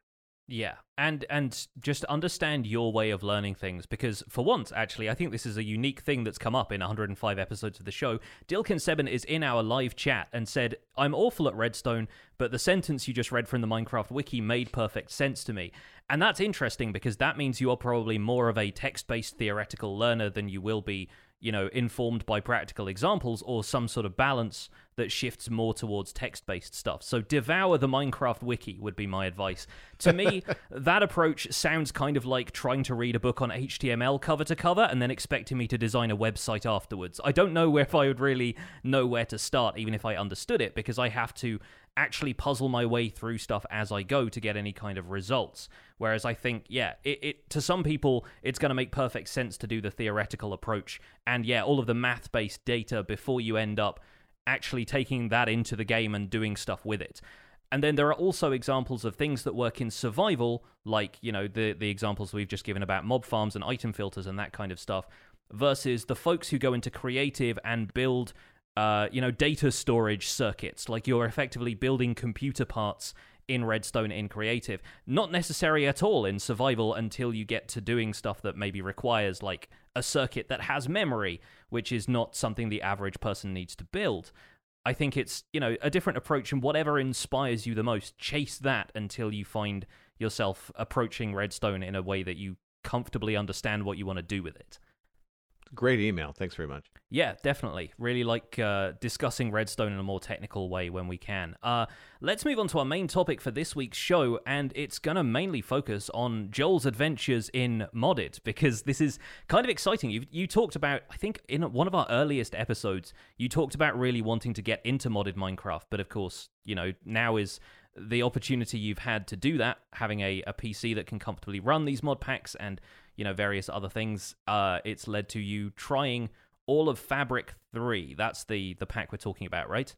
yeah, and and just understand your way of learning things because for once, actually, I think this is a unique thing that's come up in 105 episodes of the show. Dilkin Seven is in our live chat and said, "I'm awful at Redstone, but the sentence you just read from the Minecraft wiki made perfect sense to me." And that's interesting because that means you are probably more of a text-based theoretical learner than you will be you know, informed by practical examples or some sort of balance that shifts more towards text based stuff. So, devour the Minecraft wiki would be my advice. To me, that approach sounds kind of like trying to read a book on HTML cover to cover and then expecting me to design a website afterwards. I don't know if I would really know where to start, even if I understood it, because I have to actually puzzle my way through stuff as I go to get any kind of results. Whereas I think, yeah, it, it to some people it's going to make perfect sense to do the theoretical approach, and yeah, all of the math based data before you end up actually taking that into the game and doing stuff with it. And then there are also examples of things that work in survival, like, you know, the, the examples we've just given about mob farms and item filters and that kind of stuff, versus the folks who go into creative and build uh, you know, data storage circuits. Like you're effectively building computer parts in Redstone in creative. Not necessary at all in survival until you get to doing stuff that maybe requires like a circuit that has memory, which is not something the average person needs to build. I think it's, you know, a different approach and whatever inspires you the most, chase that until you find yourself approaching Redstone in a way that you comfortably understand what you want to do with it. Great email. Thanks very much. Yeah, definitely. Really like uh, discussing Redstone in a more technical way when we can. Uh, let's move on to our main topic for this week's show, and it's going to mainly focus on Joel's adventures in Modded because this is kind of exciting. You you talked about, I think, in one of our earliest episodes, you talked about really wanting to get into modded Minecraft, but of course, you know, now is the opportunity you've had to do that, having a, a PC that can comfortably run these mod packs and you know various other things. Uh, it's led to you trying all of Fabric Three. That's the the pack we're talking about, right?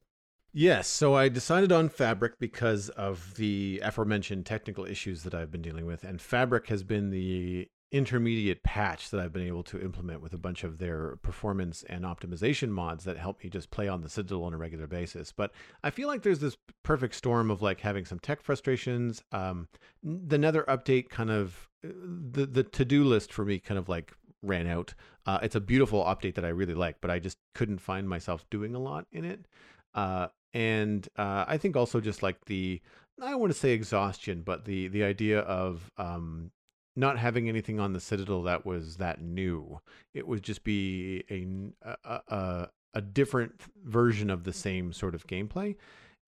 Yes. So I decided on Fabric because of the aforementioned technical issues that I've been dealing with, and Fabric has been the intermediate patch that I've been able to implement with a bunch of their performance and optimization mods that help me just play on the Citadel on a regular basis. But I feel like there's this perfect storm of like having some tech frustrations. Um, the Nether update kind of the the to do list for me kind of like ran out. Uh, it's a beautiful update that I really like, but I just couldn't find myself doing a lot in it. Uh, and uh, I think also just like the I don't want to say exhaustion, but the the idea of um, not having anything on the Citadel that was that new. It would just be a a, a, a different version of the same sort of gameplay.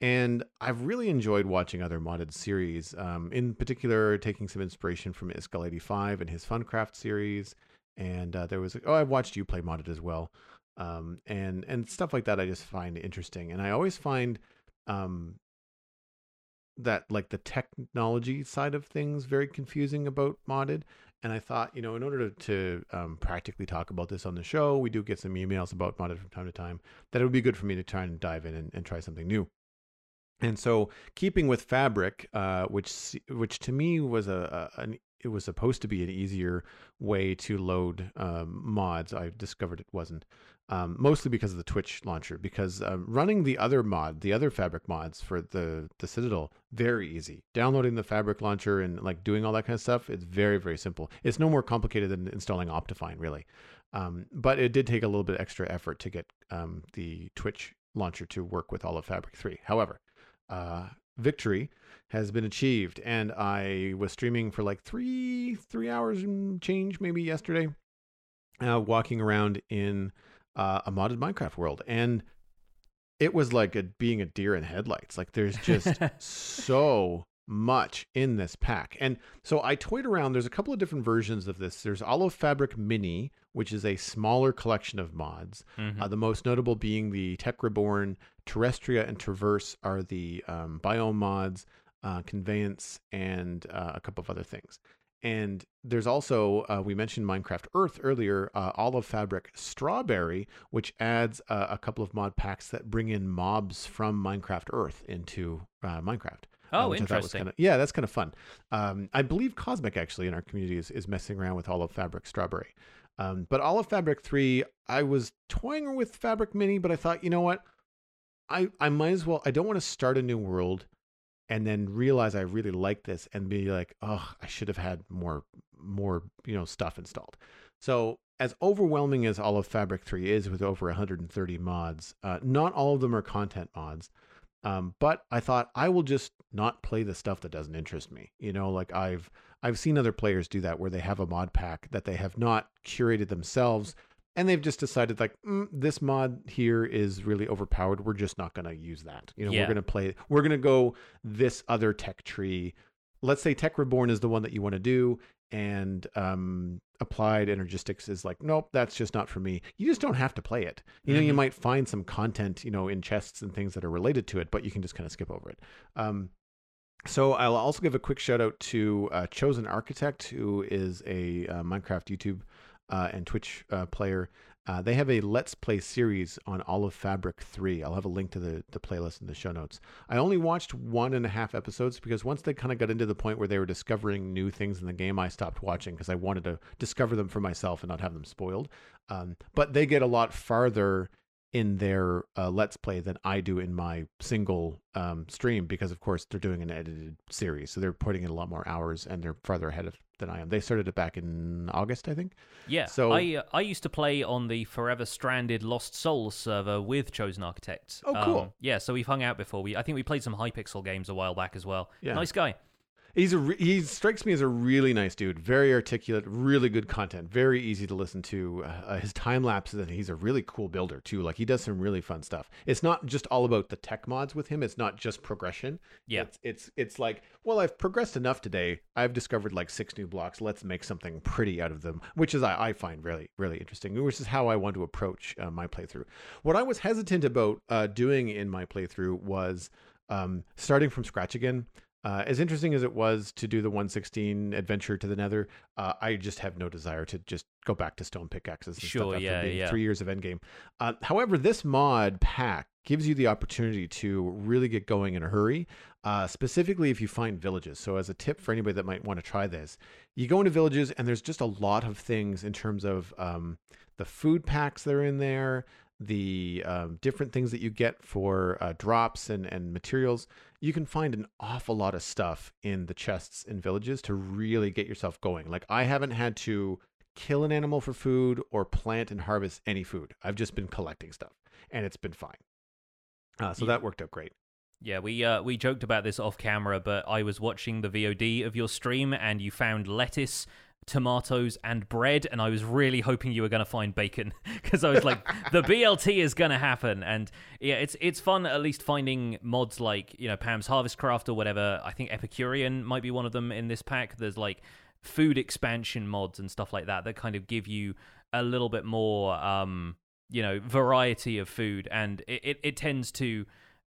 And I've really enjoyed watching other modded series, um, in particular, taking some inspiration from Iskall85 and his Funcraft series. And uh, there was, oh, I've watched you play modded as well. Um, and, and stuff like that I just find interesting. And I always find um, that, like, the technology side of things very confusing about modded. And I thought, you know, in order to, to um, practically talk about this on the show, we do get some emails about modded from time to time, that it would be good for me to try and dive in and, and try something new. And so, keeping with Fabric, uh, which which to me was a, a an, it was supposed to be an easier way to load um, mods. I discovered it wasn't, um, mostly because of the Twitch launcher. Because um, running the other mod, the other Fabric mods for the the Citadel, very easy. Downloading the Fabric launcher and like doing all that kind of stuff, it's very very simple. It's no more complicated than installing Optifine, really. Um, but it did take a little bit extra effort to get um, the Twitch launcher to work with all of Fabric 3. However, uh, victory has been achieved, and I was streaming for like three three hours and change maybe yesterday, uh, walking around in uh, a modded Minecraft world, and it was like a, being a deer in headlights. Like there's just so much in this pack. And so I toyed around. There's a couple of different versions of this. There's All of Fabric Mini, which is a smaller collection of mods. Mm-hmm. Uh, the most notable being the Tech Reborn, Terrestria, and Traverse are the um, biome mods, uh, Conveyance, and uh, a couple of other things. And there's also, uh, we mentioned Minecraft Earth earlier, uh, All of Fabric Strawberry, which adds uh, a couple of mod packs that bring in mobs from Minecraft Earth into uh, Minecraft. Uh, oh, interesting. Kinda, yeah, that's kind of fun. Um, I believe Cosmic actually in our community is, is messing around with All of Fabric Strawberry. Um, but All of Fabric 3, I was toying with Fabric Mini, but I thought, you know what? I, I might as well, I don't want to start a new world and then realize I really like this and be like, oh, I should have had more, more, you know, stuff installed. So as overwhelming as all of Fabric 3 is with over 130 mods, uh, not all of them are content mods. Um, but I thought I will just not play the stuff that doesn't interest me. You know, like I've I've seen other players do that where they have a mod pack that they have not curated themselves, and they've just decided like mm, this mod here is really overpowered. We're just not going to use that. You know, yeah. we're going to play. We're going to go this other tech tree. Let's say Tech Reborn is the one that you want to do, and um, applied energistics is like nope that's just not for me you just don't have to play it you know mm-hmm. you might find some content you know in chests and things that are related to it but you can just kind of skip over it um, so I'll also give a quick shout out to uh, Chosen Architect, who is a uh, Minecraft YouTube uh, and Twitch uh, player uh, they have a Let's Play series on All of Fabric 3. I'll have a link to the, the playlist in the show notes. I only watched one and a half episodes because once they kind of got into the point where they were discovering new things in the game, I stopped watching because I wanted to discover them for myself and not have them spoiled. Um, but they get a lot farther in their uh, Let's Play than I do in my single um, stream because, of course, they're doing an edited series. So they're putting in a lot more hours and they're farther ahead of than I am. They started it back in August, I think. Yeah. So- I uh, I used to play on the Forever Stranded Lost Souls server with Chosen Architects. Oh, cool. Um, yeah. So we've hung out before. We I think we played some Hypixel games a while back as well. Yeah. Nice guy. He's a re- he strikes me as a really nice dude, very articulate, really good content, very easy to listen to. Uh, his time lapses and he's a really cool builder too. Like he does some really fun stuff. It's not just all about the tech mods with him. It's not just progression. Yeah. It's it's it's like, well, I've progressed enough today. I've discovered like six new blocks. Let's make something pretty out of them, which is I, I find really really interesting. Which is how I want to approach uh, my playthrough. What I was hesitant about uh, doing in my playthrough was um, starting from scratch again. Uh, as interesting as it was to do the 116 adventure to the Nether, uh, I just have no desire to just go back to stone pickaxes and Sure, stuff after yeah, being yeah. three years of endgame. Uh, however, this mod pack gives you the opportunity to really get going in a hurry, uh, specifically if you find villages. So, as a tip for anybody that might want to try this, you go into villages and there's just a lot of things in terms of um, the food packs that are in there, the um, different things that you get for uh, drops and, and materials. You can find an awful lot of stuff in the chests in villages to really get yourself going. Like, I haven't had to kill an animal for food or plant and harvest any food. I've just been collecting stuff and it's been fine. Uh, so Yeah. that worked out great. Yeah, we uh, we joked about this off camera, but I was watching the VOD of your stream, and you found lettuce, tomatoes, and bread, and I was really hoping you were going to find bacon because I was like, the BLT is going to happen, and yeah, it's it's fun at least finding mods like you know Pam's Harvest Craft or whatever. I think Epicurean might be one of them in this pack. There's like food expansion mods and stuff like that that kind of give you a little bit more um you know variety of food and it, it, it tends to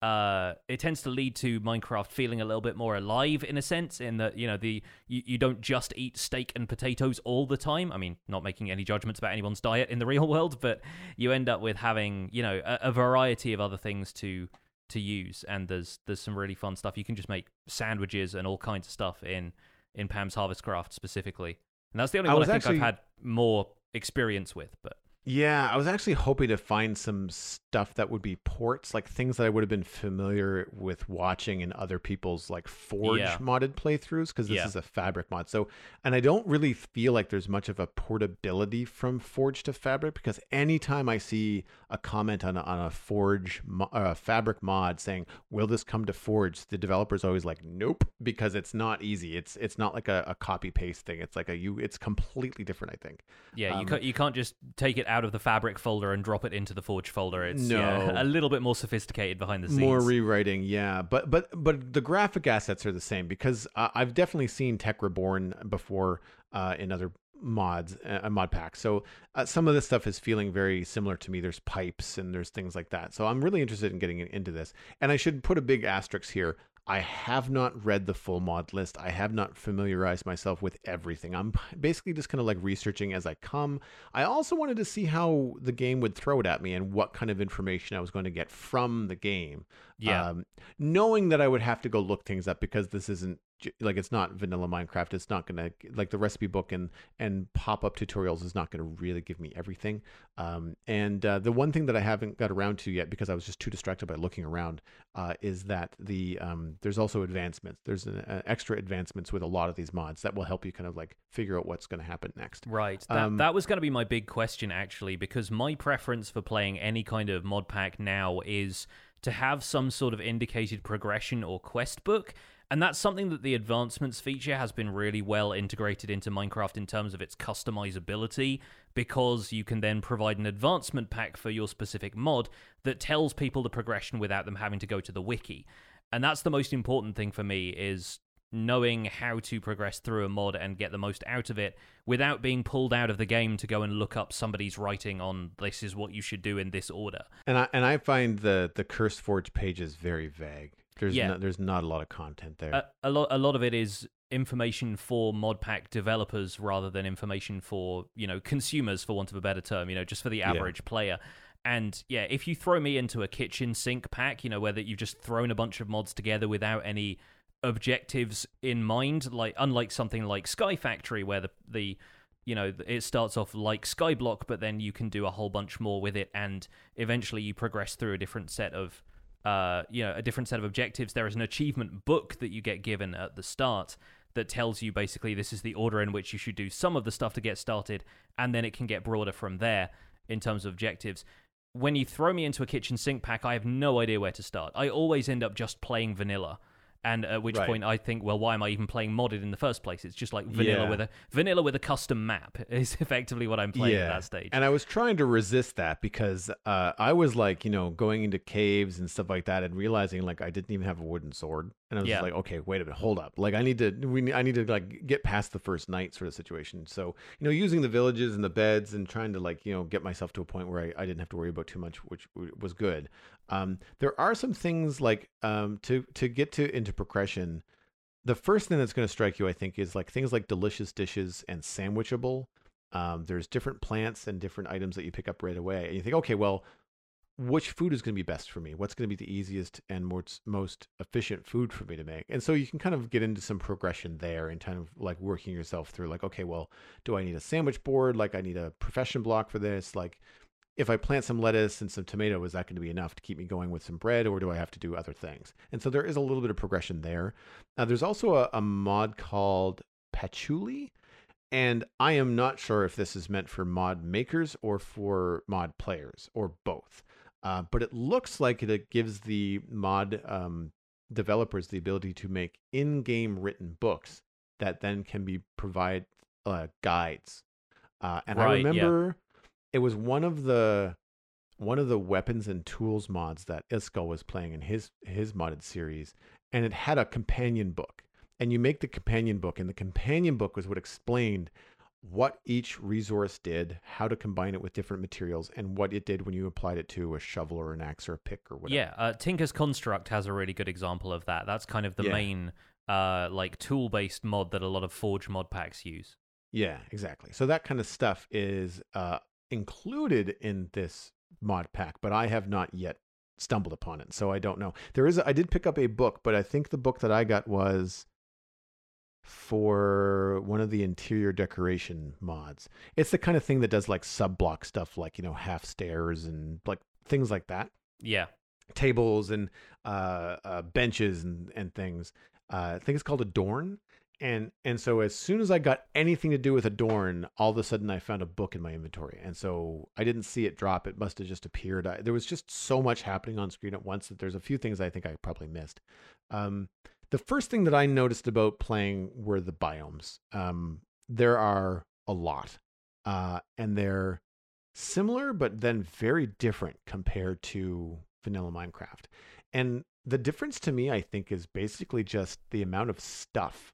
uh it tends to lead to minecraft feeling a little bit more alive in a sense in that you know the you, you don't just eat steak and potatoes all the time. I mean not making any judgments about anyone's diet in the real world but you end up with having you know a, a variety of other things to to use and there's there's some really fun stuff. You can just make sandwiches and all kinds of stuff in in pam's harvest craft specifically. And that's the only I one i think actually- i've had more experience with but Yeah, I was actually hoping to find some stuff that would be ports, like things that I would have been familiar with watching in other people's like Forge Yeah. modded playthroughs because this Yeah. is a Fabric mod. So, and I don't really feel like there's much of a portability from Forge to Fabric because anytime I see a comment on a, on a Forge mo- uh, Fabric mod saying, "Will this come to Forge?" the developer's always like, "Nope," because it's not easy. It's it's not like a, a copy paste thing. It's like a you. It's completely different. I think. Yeah, you Um, can't you can't just take it out of the fabric folder and drop it into the Forge folder. It's yeah, No. a little bit more sophisticated behind the scenes. More rewriting, yeah, but but but the graphic assets are the same because uh, I've definitely seen Tech Reborn before uh, in other mods, uh, mod packs. So uh, some of this stuff is feeling very similar to me. There's pipes and there's things like that. So I'm really interested in getting into this. And I should put a big asterisk here. I have not read the full mod list. I have not familiarized myself with everything. I'm basically just kind of like researching as I come. I also wanted to see how the game would throw it at me and what kind of information I was going to get from the game. Yeah, Um, knowing that I would have to go look things up because this isn't like it's not vanilla Minecraft. It's not gonna like the recipe book and and pop up tutorials is not gonna really give me everything. Um, and uh, the one thing that I haven't got around to yet because I was just too distracted by looking around uh, is that the um, there's also advancements. There's an, uh, extra advancements with a lot of these mods that will help you kind of like figure out what's going to happen next. right. That um, that was going to be my big question actually, because my preference for playing any kind of mod pack now is to have some sort of indicated progression or quest book. And that's something that the advancements feature has been really well integrated into Minecraft in terms of its customizability, because you can then provide an advancement pack for your specific mod that tells people the progression without them having to go to the wiki. And that's the most important thing for me is knowing how to progress through a mod and get the most out of it without being pulled out of the game to go and look up somebody's writing on this is what you should do in this order. And I and I find the the CurseForge pages very vague. There's Yeah. no, there's not a lot of content there. A, a lot a lot of it is information for mod pack developers rather than information for, you know, consumers for want of a better term, you know, just for the Yeah. average player. And yeah, if you throw me into a kitchen sink pack, you know, where that you've just thrown a bunch of mods together without any objectives in mind, like unlike something like Sky Factory, where the the you know it starts off like Skyblock, but then you can do a whole bunch more with it, and eventually you progress through a different set of uh you know a different set of objectives. There is an achievement book that you get given at the start that tells you basically this is the order in which you should do some of the stuff to get started, and then it can get broader from there in terms of objectives. When you throw me into a kitchen sink pack, I have no idea where to start. I always end up just playing vanilla and at which Right. point I think, well, why am I even playing modded in the first place? It's just like vanilla Yeah. with a vanilla with a custom map is effectively what I'm playing at that stage. And I was trying to resist that because uh, I was like, you know, going into caves and stuff like that, and realizing like I didn't even have a wooden sword, and I was Yeah. just like, okay, wait a minute, hold up, like I need to, we, need- I need to like get past the first night sort of situation. So you know, using the villages and the beds and trying to like you know get myself to a point where I, I didn't have to worry about too much, which was good. Um, there are some things like um, to to get to into progression. The first thing that's going to strike you, I think, is like things like delicious dishes and sandwichable. Um, there's different plants and different items that you pick up right away, and you think, okay, well, which food is going to be best for me? What's going to be the easiest and most most efficient food for me to make? And so you can kind of get into some progression there and kind of like working yourself through, like, okay, well, do I need a sandwich board? Like, I need a profession block for this. Like, if I plant some lettuce and some tomato, is that going to be enough to keep me going with some bread, or do I have to do other things? And so there is a little bit of progression there. Uh, there's also a, a mod called Patchouli, and I am not sure if this is meant for mod makers or for mod players or both. Uh, but it looks like it gives the mod um, developers the ability to make in-game written books that then can be provide uh, guides. Uh, and I Right, yeah. remember it was one of the one of the weapons and tools mods that Iskall was playing in his his modded series, and it had a companion book. And you make the companion book, and the companion book was what explained what each resource did, how to combine it with different materials, and what it did when you applied it to a shovel or an axe or a pick or whatever. Yeah, uh, Tinker's Construct has a really good example of that. That's kind of the Yeah. main uh, like tool-based mod that a lot of Forge mod packs use. Yeah, exactly. So that kind of stuff is uh, included in this mod pack, but I have not yet stumbled upon it, so I don't know. There is, a, I did pick up a book, but I think the book that I got was for one of the interior decoration mods. It's the kind of thing that does like sub block stuff, like you know half stairs and like things like that Yeah, tables and uh, uh, benches and, and things. Uh, I think it's called Adorn. And and so as soon as I got anything to do with Adorn, all of a sudden I found a book in my inventory. And so I didn't see it drop. It must have just appeared. I, there was just so much happening on screen at once that there's a few things I think I probably missed. Um, the first thing that I noticed about playing were the biomes. Um, there are a lot, uh, and they're similar but then very different compared to vanilla Minecraft. And the difference to me, I think, is basically just the amount of stuff,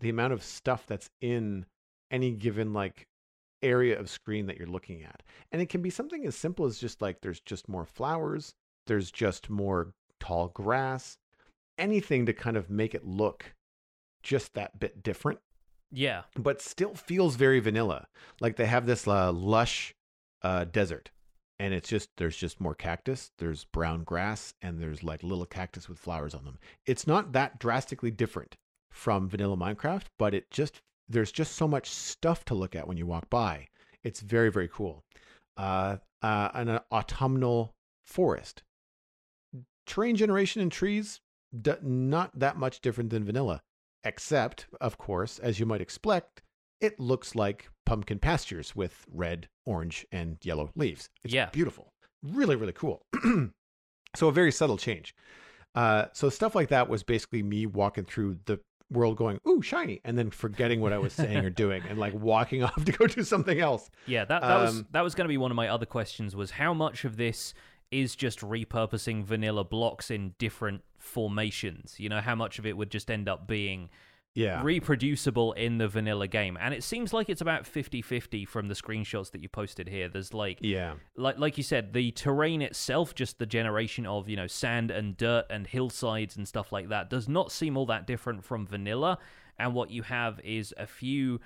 the amount of stuff that's in any given like area of screen that you're looking at. And it can be something as simple as just like there's just more flowers, there's just more tall grass, anything to kind of make it look just that bit different yeah, but still feels very vanilla. Like they have this uh, lush uh, desert, and it's just there's just more cactus, there's brown grass, and there's like little cactus with flowers on them. It's not that drastically different from vanilla Minecraft, but it just there's just so much stuff to look at when you walk by. It's very very cool. Uh, uh, an uh, autumnal forest, terrain generation and trees, d- not that much different than vanilla except, of course, as you might expect, it looks like pumpkin pastures with red, orange, and yellow leaves. It's Yeah. beautiful. Really, really cool. so, a very subtle change. Uh, so, stuff like that was basically me walking through the world going, ooh, shiny, and then forgetting what I was saying or doing and like walking off to go do something else. yeah. That that was Um, that was going to be one of my other questions. Was how much of this is just repurposing vanilla blocks in different formations? You know, how much of it would just end up being Yeah. reproducible in the vanilla game? And it seems like it's about 50-50 from the screenshots that you posted here. There's like yeah. like like you said, the terrain itself, just the generation of you know sand and dirt and hillsides and stuff like that, does not seem all that different from vanilla. And what you have is a few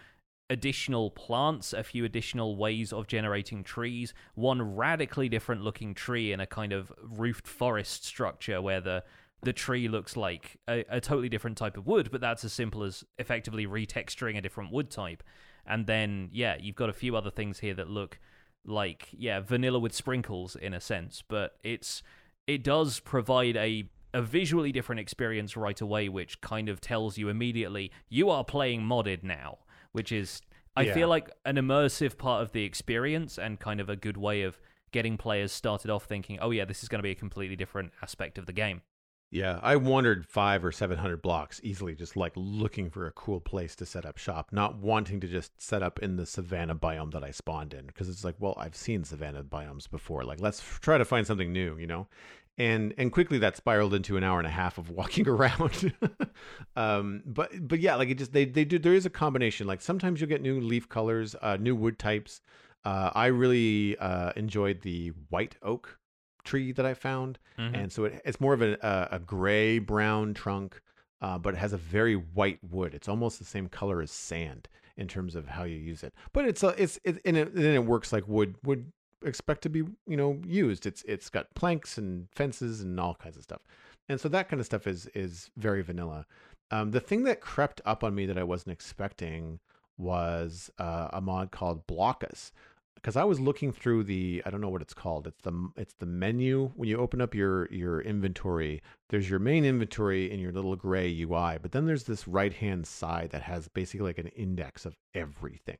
additional plants, a few additional ways of generating trees, one radically different looking tree in a kind of roofed forest structure where the the tree looks like a, a totally different type of wood, but that's as simple as effectively retexturing a different wood type. And then, yeah, you've got a few other things here that look like, yeah, vanilla with sprinkles in a sense, but it's it does provide a a visually different experience right away, which kind of tells you immediately you are playing modded now, which is I Yeah. feel like an immersive part of the experience and kind of a good way of getting players started off thinking, oh yeah, this is going to be a completely different aspect of the game. Yeah, I wandered five or seven hundred blocks easily, just like looking for a cool place to set up shop, not wanting to just set up in the savannah biome that I spawned in, because it's like, well, I've seen savannah biomes before. Like, let's f- try to find something new, you know. And and quickly that spiraled into an hour and a half of walking around. um, but but yeah, like it just they they do. There is a combination. Like sometimes you'll get new leaf colors, uh, new wood types. Uh, I really uh, enjoyed the white oak tree that I found Mhm. and so it, it's more of a, a, a gray brown trunk uh, but it has a very white wood it's almost the same color as sand in terms of how you use it but it's a, it's it, and it, and it works like wood would expect to be you know used. It's it's got planks and fences and all kinds of stuff. And so that kind of stuff is is very vanilla. Um, the thing that crept up on me that i wasn't expecting was uh, a mod called blockus. Because I was looking through the I don't know what it's called. It's the it's the menu. When you open up your your inventory. There's your main inventory in your little gray UI, but then there's this right hand side that has basically like an index of everything,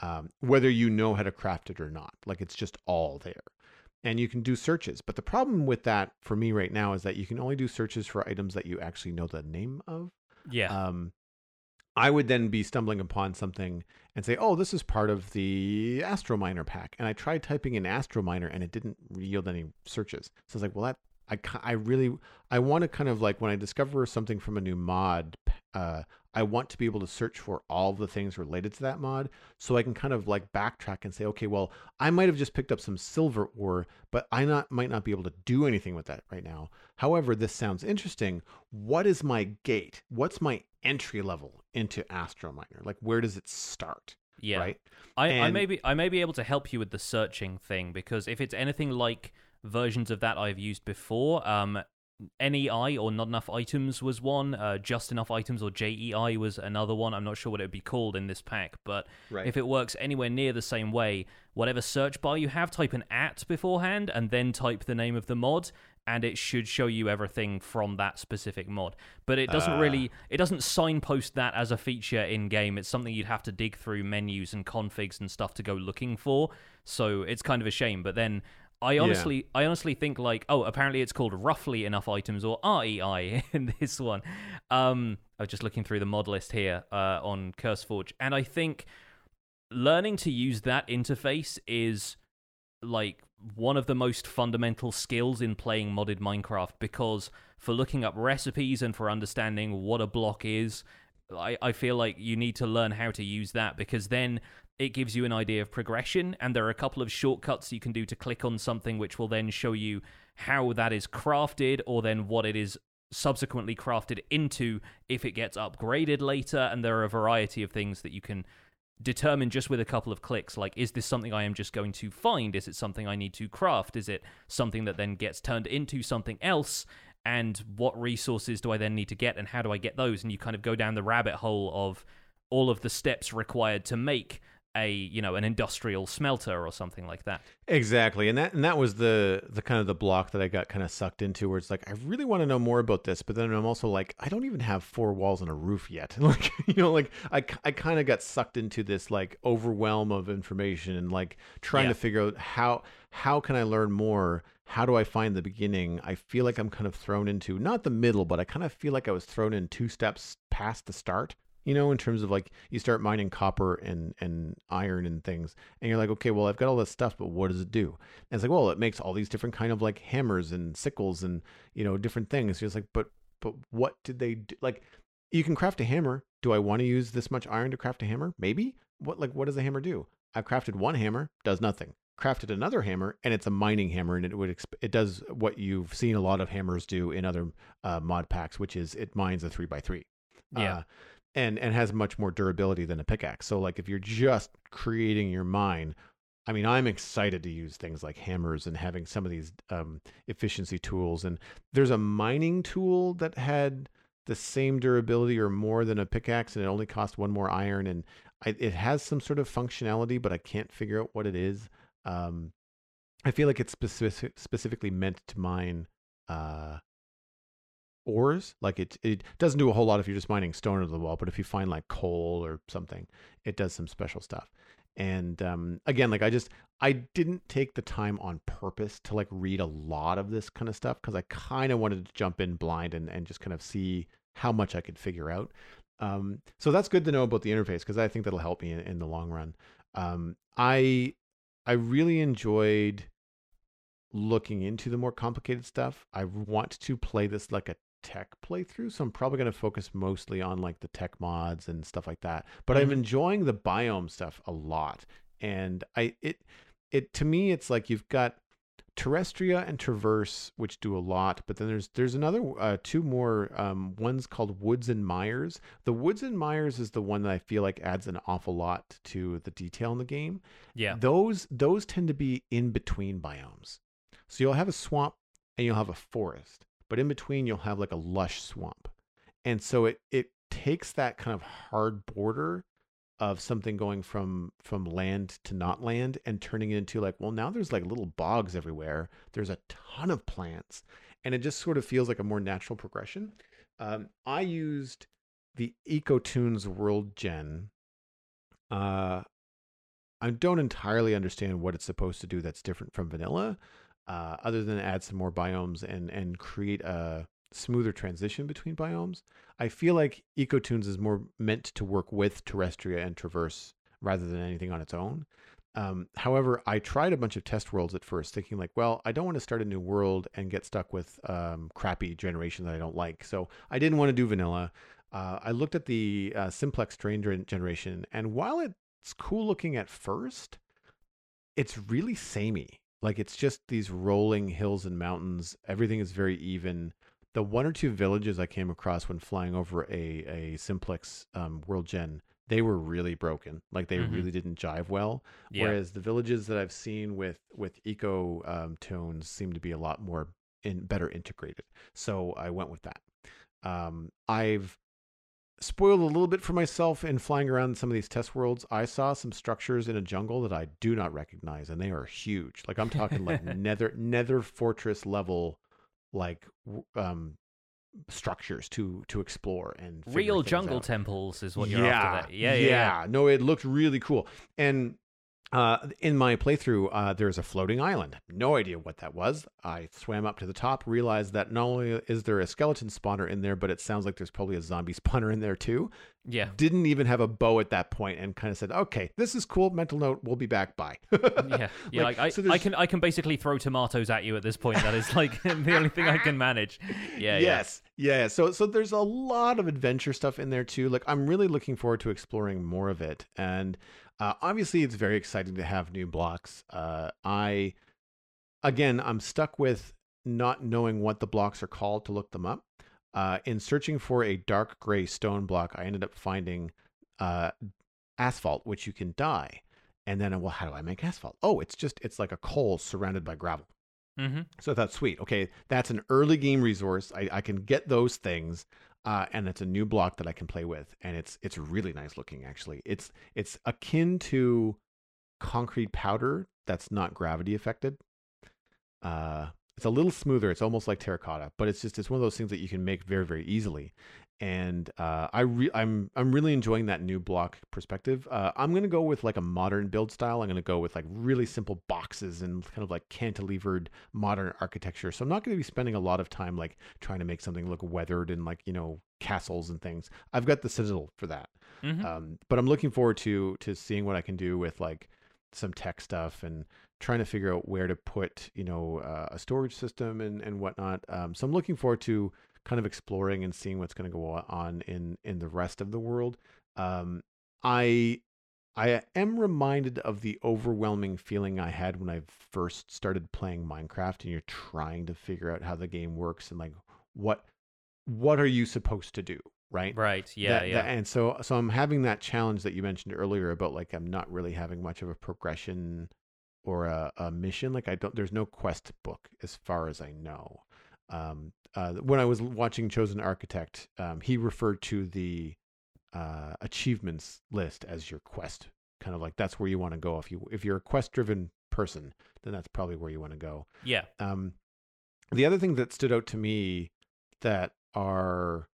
um, whether you know how to craft it or not. Like it's just all there, and you can do searches. But the problem with that for me right now is that you can only do searches for items that you actually know the name of Yeah. um, I would then be stumbling upon something and say, "Oh, this is part of the Astrominer pack." And I tried typing in Astrominer, and it didn't yield any searches. So I was like, "Well, that I I really I want to kind of like when I discover something from a new mod, uh, I want to be able to search for all the things related to that mod, so I can kind of like backtrack and say, okay, well, I might have just picked up some silver ore, but I not might not be able to do anything with that right now. However, this sounds interesting. What is my gate? What's my entry level into Astro Miner? Like, where does it start? yeah. Right? I, I may be I may be able to help you with the searching thing because if it's anything like versions of that I've used before, um, NEI or not enough items was one, uh, just enough items or JEI was another one. I'm not sure what it would be called in this pack, but Right. if it works anywhere near the same way, whatever search bar you have, type an at beforehand and then type the name of the mod. And it should show you everything from that specific mod, but it doesn't Ah. really it doesn't signpost that as a feature in game. It's something you'd have to dig through menus and configs and stuff to go looking for. So it's kind of a shame. But then I honestly, I honestly think like, oh, apparently it's called roughly enough items or REI in this one. Um, I was just looking through the mod list here uh, on CurseForge, and I think learning to use that interface is like one of the most fundamental skills in playing modded Minecraft because for looking up recipes and for understanding what a block is, I, I feel like you need to learn how to use that because then it gives you an idea of progression and there are a couple of shortcuts you can do to click on something which will then show you how that is crafted or then what it is subsequently crafted into if it gets upgraded later and there are a variety of things that you can determine just with a couple of clicks like is this something i am just going to find? Is it something i need to craft? Is it something that then gets turned into something else? And what resources do i then need to get and how do i get those? And you kind of go down the rabbit hole of all of the steps required to make a you know an industrial smelter or something like that Exactly, and that and that was the the kind of the block that I got kind of sucked into, where it's like I really want to know more about this, but then I'm also like I don't even have four walls and a roof yet. Like you know, like I I kind of got sucked into this like overwhelm of information and like trying Yeah. to figure out how how can I learn more. How do I find the beginning? I feel like I'm kind of thrown into not the middle, but I kind of feel like I was thrown in two steps past the start you know, in terms of like you start mining copper and and iron and things, and you're like, okay, well, I've got all this stuff, but what does it do? And it's like, well, it makes all these different kind of like hammers and sickles and you know different things. You're just like, but but what did they do? Like, you can craft a hammer. Do I want to use this much iron to craft a hammer? Maybe. What like what does a hammer do? I've crafted one hammer, does nothing. Crafted another hammer, and it's a mining hammer, and it would exp- it does what you've seen a lot of hammers do in other uh, mod packs, which is it mines a three by three. Yeah. Uh, and and has much more durability than a pickaxe. So like if you're just creating your mine, I mean, I'm excited to use things like hammers and having some of these um, efficiency tools. And there's a mining tool that had the same durability or more than a pickaxe, and it only cost one more iron. And I, it has some sort of functionality, but I can't figure out what it is. Um, I feel like it's specific, specifically meant to mine uh, ores. Like it, it doesn't do a whole lot if you're just mining stone into the wall, but if you find like coal or something, it does some special stuff. And um, again, like I just I didn't take the time on purpose to like read a lot of this kind of stuff because I kind of wanted to jump in blind and and just kind of see how much I could figure out. Um, so that's good to know about the interface because I think that'll help me in, in the long run. Um, I I really enjoyed looking into the more complicated stuff. I want to play this like a tech playthrough, so I'm probably going to focus mostly on like the tech mods and stuff like that. But I'm Mhm. enjoying the biome stuff a lot, and I it it to me it's like you've got Terrestria and Traverse, which do a lot, but then there's there's another uh, two more. Um, one's called Woods and Mires. The Woods and Mires is the one that I feel like adds an awful lot to the detail in the game. Yeah. Those those tend to be in between biomes. So you'll have a swamp and you'll have a forest, but in between you'll have like a lush swamp. And so it it takes that kind of hard border of something going from from land to not land and turning it into like well now there's like little bogs everywhere there's a ton of plants and it just sort of feels like a more natural progression um, i used the Ecotones world gen uh, i don't entirely understand what it's supposed to do that's different from vanilla uh, other than add some more biomes and and create a smoother transition between biomes I feel like Ecotones is more meant to work with Terrestria and Traverse rather than anything on its own. Um, however, I tried a bunch of test worlds at first, thinking like, well, I don't want to start a new world and get stuck with um, crappy generation that I don't like. So I didn't want to do vanilla. Uh, I looked at the uh, Simplex Terrain generation, and while it's cool looking at first, it's really samey. Like it's just these rolling hills and mountains. Everything is very even the one or two villages I came across when flying over a a simplex um, world gen, they were really broken. Like they Mhm. really didn't jive well. Yeah. Whereas the villages that I've seen with with eco um, tones seem to be a lot more in better integrated. So I went with that. Um, I've spoiled a little bit for myself in flying around some of these test worlds. I saw some structures in a jungle that I do not recognize, and they are huge. Like I'm talking like nether nether fortress level like um structures to to explore and Real jungle out. temples is what you're after. There. Yeah, yeah, yeah. No, it looked really cool. And uh, in my playthrough, uh, there's a floating island. No idea what that was. I swam up to the top, realized that not only is there a skeleton spawner in there, but it sounds like there's probably a zombie spawner in there too. Yeah. Didn't even have a bow at that point, and kind of said, "Okay, this is cool." Mental note: We'll be back. Bye. Yeah, yeah. Like, I, so I can, I can basically throw tomatoes at you at this point. That is like the only thing I can manage. Yeah, yes yeah so so there's a lot of adventure stuff in there too like i'm really looking forward to exploring more of it and uh, obviously it's very exciting to have new blocks. Uh, i again i'm stuck with not knowing what the blocks are called to look them up. Uh, in searching for a dark gray stone block i ended up finding uh, asphalt which you can dye. And then well how do i make asphalt? Oh it's just it's like a coal surrounded by gravel. Yeah. hmm so I thought, sweet, okay, that's an early game resource. I, I can get those things, uh, and it's a new block that I can play with, and it's it's really nice looking. Actually, it's it's akin to concrete powder that's not gravity affected. Uh, it's a little smoother. It's almost like terracotta, but it's just it's one of those things that you can make very very easily. And uh, I re- I'm I'm really enjoying that new block perspective. Uh, I'm gonna go with like a modern build style. I'm gonna go with like really simple boxes and kind of like cantilevered modern architecture. So I'm not gonna be spending a lot of time like trying to make something look weathered and like you know castles and things. I've got the Citadel for that. hmm Um, but I'm looking forward to to seeing what I can do with like some tech stuff and trying to figure out where to put you know uh, a storage system and and whatnot. Um, so I'm looking forward to kind of exploring and seeing what's going to go on in in the rest of the world. Um, I I am reminded of the overwhelming feeling I had when I first started playing Minecraft and you're trying to figure out how the game works and like what what are you supposed to do, right? Right. Yeah. That- yeah. that- and so so I'm having that challenge that you mentioned earlier about like I'm not really having much of a progression or a, a mission. Like I don't there's no quest book as far as I know. Um, uh, when I was watching Chosen Architect, um, he referred to the uh, achievements list as your quest. Kind of like that's where you want to go if you if you're a quest driven person, then that's probably where you want to go. yeah. Um, the other thing that stood out to me that are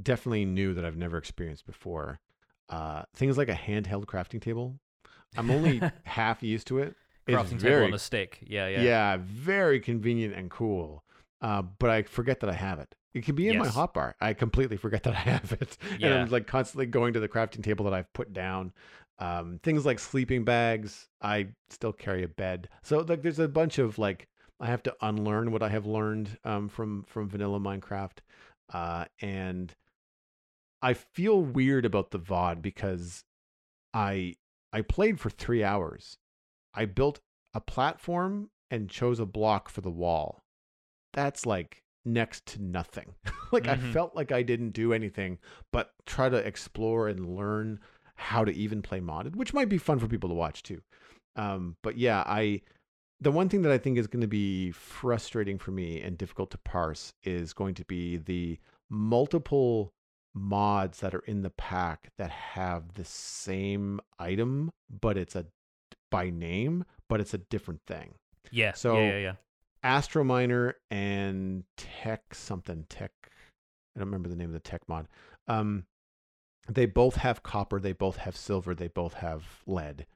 definitely new that I've never experienced before. Uh, things like a handheld crafting table. I'm only half used to it. It's Crafting very, table on a stick. Yeah, yeah. yeah. very convenient and cool. Uh, but I forget that I have it. It can be in my Yes. hotbar. I completely forget that I have it, and I'm like constantly going to the crafting table that I've put down. Um, things like sleeping bags. I still carry a bed, so like there's a bunch of like I have to unlearn what I have learned um, from from vanilla Minecraft, uh, and I feel weird about the VOD because I I played for three hours. I built a platform and chose a block for the wall. That's like next to nothing. like I Mhm. felt like I didn't do anything but try to explore and learn how to even play modded, which might be fun for people to watch too. Um, but yeah, I the one thing that I think is going to be frustrating for me and difficult to parse is going to be the multiple mods that are in the pack that have the same item, but it's a by name, but it's a different thing. Yeah. So- yeah, yeah, yeah. Astro Miner and Tech something Tech. I don't remember the name of the Tech mod. Um, they both have copper. They both have silver. They both have lead,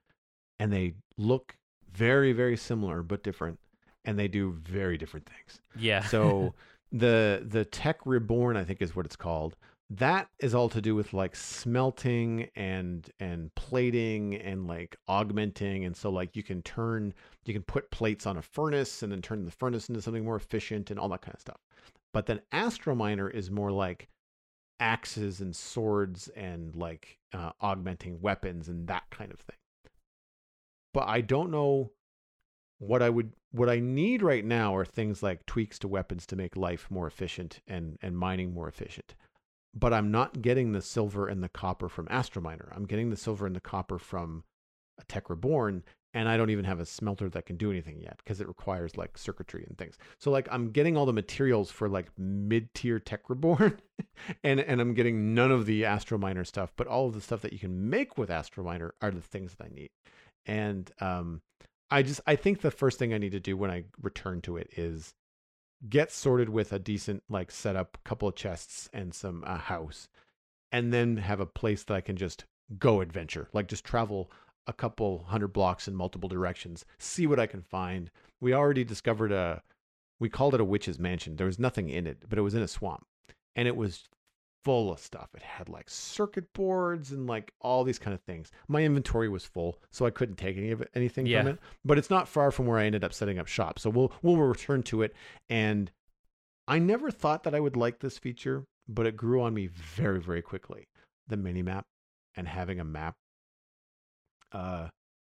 and they look very, very similar but different, and they do very different things. Yeah. So the the Tech Reborn, I think, is what it's called. That is all to do with like smelting and and plating and like augmenting, and so like you can turn you can put plates on a furnace and then turn the furnace into something more efficient and all that kind of stuff. But then Astro Miner is more like axes and swords and like uh, augmenting weapons and that kind of thing. But I don't know what I would what I need right now are things like tweaks to weapons to make life more efficient and and mining more efficient. But I'm not getting the silver and the copper from Astrominer. I'm getting the silver and the copper from a Tech Reborn, and I don't even have a smelter that can do anything yet because it requires like circuitry and things. So like I'm getting all the materials for like mid-tier Tech Reborn, and and I'm getting none of the Astrominer stuff, but all of the stuff that you can make with Astrominer are the things that I need. And um I just I think the first thing I need to do when I return to it is get sorted with a decent like setup, couple of chests and some uh, house, and then have a place that I can just go adventure, like just travel a couple hundred blocks in multiple directions, see what I can find. We already discovered a we called it a witch's mansion. There was nothing in it, but it was in a swamp, and it was full of stuff. It had like circuit boards and like all these kind of things. My inventory was full, so I couldn't take any of it, anything Yeah. from it. But it's not far from where I ended up setting up shop. So we'll we'll return to it. And I never thought that I would like this feature, but it grew on me very very quickly. The mini map and having a map, uh,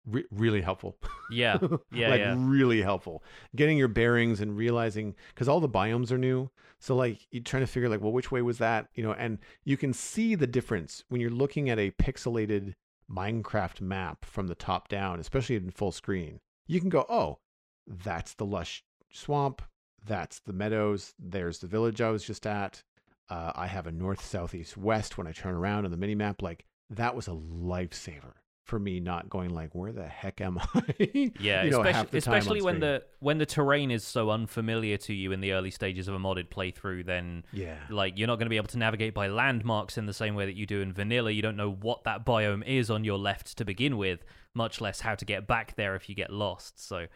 re- really helpful. Yeah. Yeah, like yeah. really helpful. Getting your bearings and realizing because all the biomes are new. So like you're trying to figure like, well, which way was that? You know, and you can see the difference when you're looking at a pixelated Minecraft map from the top down, especially in full screen. You can go, oh, that's the lush swamp. That's the meadows. There's the village I was just at. Uh, I have a north, south, east, west when I turn around on the mini map. Like that was a lifesaver for me, not going like, where the heck am I? Yeah, you know, especially, half the time on especially when the when the terrain is so unfamiliar to you in the early stages of a modded playthrough, then yeah like you're not going to be able to navigate by landmarks in the same way that you do in vanilla. You don't know what that biome is on your left to begin with, much less how to get back there if you get lost. So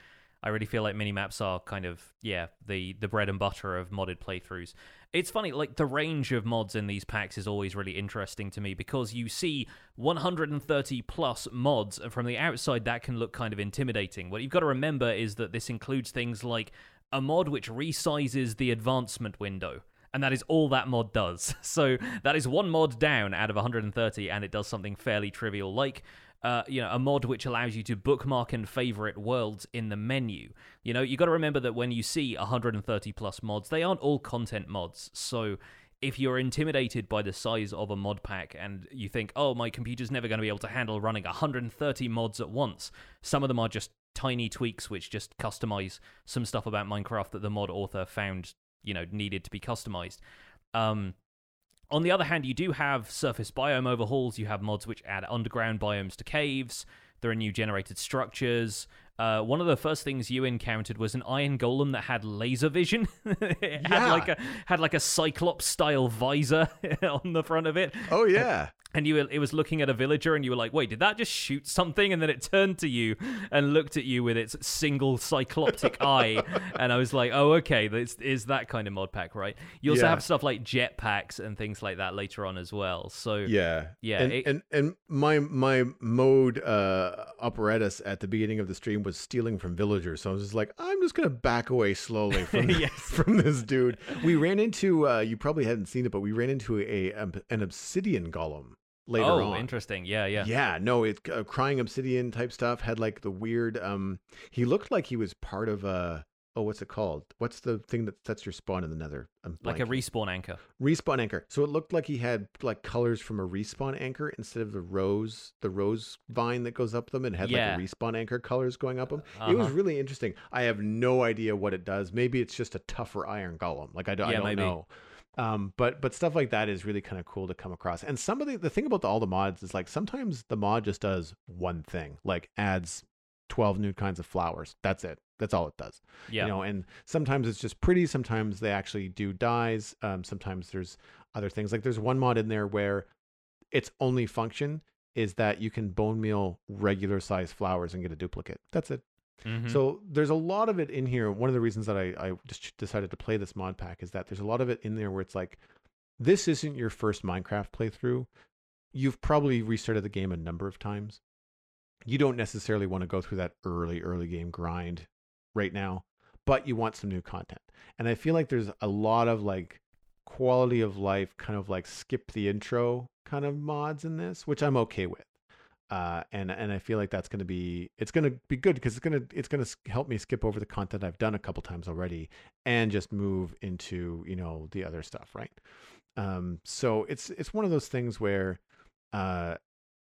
I really feel like mini maps are kind of yeah, the the bread and butter of modded playthroughs. It's funny like the range of mods in these packs is always really interesting to me because you see 130 plus mods and from the outside that can look kind of intimidating. What you've got to remember is that this includes things like a mod which resizes the advancement window and that is all that mod does. So that is one mod down out of 130, and it does something fairly trivial, like uh, you know a mod which allows you to bookmark and favorite worlds in the menu. You know, you got to remember that when you see 130 plus mods, they aren't all content mods. So if you're intimidated by the size of a mod pack and you think, oh, my computer's never going to be able to handle running 130 mods at once, some of them are just tiny tweaks which just customize some stuff about Minecraft that the mod author found you know needed to be customized. Um, on the other hand, you do have surface biome overhauls. You have mods which add underground biomes to caves. There are new generated structures. uh, one of the first things you encountered was an iron golem that had laser vision. it had Yeah. like a had like a cyclops style visor on the front of it. Oh yeah. And you were, it was looking at a villager, and you were like, "Wait, did that just shoot something?" And then it turned to you and looked at you with its single cycloptic eye. And I was like, "Oh, okay, this is that kind of mod pack, right?" You also Yeah. have stuff like jetpacks and things like that later on as well. So Yeah. Yeah, And, it- and and my my mode uh apparatus at the beginning of the stream was stealing from villagers. So I was just like, I'm just gonna back away slowly from Yes. from this dude. We ran into uh you probably hadn't seen it, but we ran into a, um, an obsidian golem later oh, on. interesting. Yeah, yeah. Yeah, no, it uh, crying obsidian type stuff had like the weird. Um, he looked like he was part of a. Oh, what's it called? What's the thing that sets your spawn in the Nether? Like a respawn anchor. respawn anchor. So it looked like he had like colors from a respawn anchor instead of the rose, the rose vine that goes up them, and had Yeah. like a respawn anchor colors going up them. It was Uh-huh. really interesting. I have no idea what it does. Maybe it's just a tougher iron golem. Like I don't, I don't know. Um, but but stuff like that is really kind of cool to come across. And some of the the thing about the, all the mods is like sometimes the mod just does one thing, like adds twelve new kinds of flowers. That's it. That's all it does Yeah. you know and sometimes it's just pretty sometimes they actually do dyes um, sometimes there's other things like there's one mod in there where its only function is that you can bone meal regular size flowers and get a duplicate that's it Mhm. so there's a lot of it in here. One of the reasons that I, I just decided to play this mod pack is that there's a lot of it in there where it's like this isn't your first minecraft playthrough. You've probably restarted the game a number of times. You don't necessarily want to go through that early early game grind right now but you want some new content. And i feel like there's a lot of like quality of life kind of like skip the intro kind of mods in this which i'm okay with uh, and and I feel like that's going to be it's going to be good because it's going to it's going to help me skip over the content I've done a couple times already and just move into you know the other stuff, right? Um, so it's it's one of those things where uh,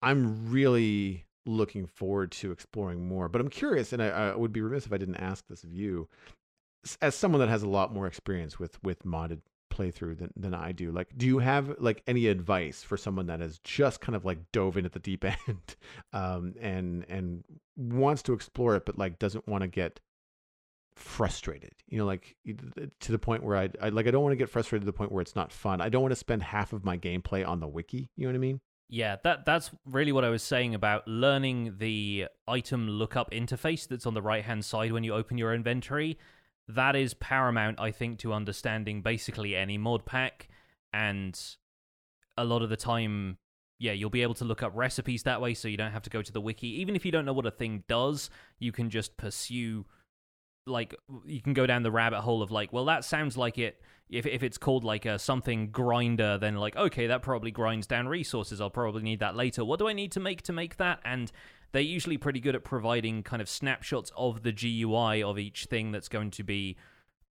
I'm really looking forward to exploring more, but I'm curious, and I, I would be remiss if I didn't ask this of you, as someone that has a lot more experience with with modded playthrough than, than I do. Like, do you have like any advice for someone that has just kind of like dove in at the deep end, um, and and wants to explore it, but like doesn't want to get frustrated? You know, like to the point where I, I like I don't want to get frustrated to the point where it's not fun. I don't want to spend half of my gameplay on the wiki. You know what I mean? Yeah, that that's really what I was saying about learning the item lookup interface that's on the right hand side when you open your inventory. That is paramount, I think, to understanding basically any mod pack. And a lot of the time, yeah, you'll be able to look up recipes that way so you don't have to go to the wiki. Even if you don't know what a thing does, you can just pursue like you can go down the rabbit hole of like, well, that sounds like it. If if it's called like a something grinder, then like okay, that probably grinds down resources. I'll probably need that later. What do I need to make to make that? And they're usually pretty good at providing kind of snapshots of the GUI of each thing that's going to be.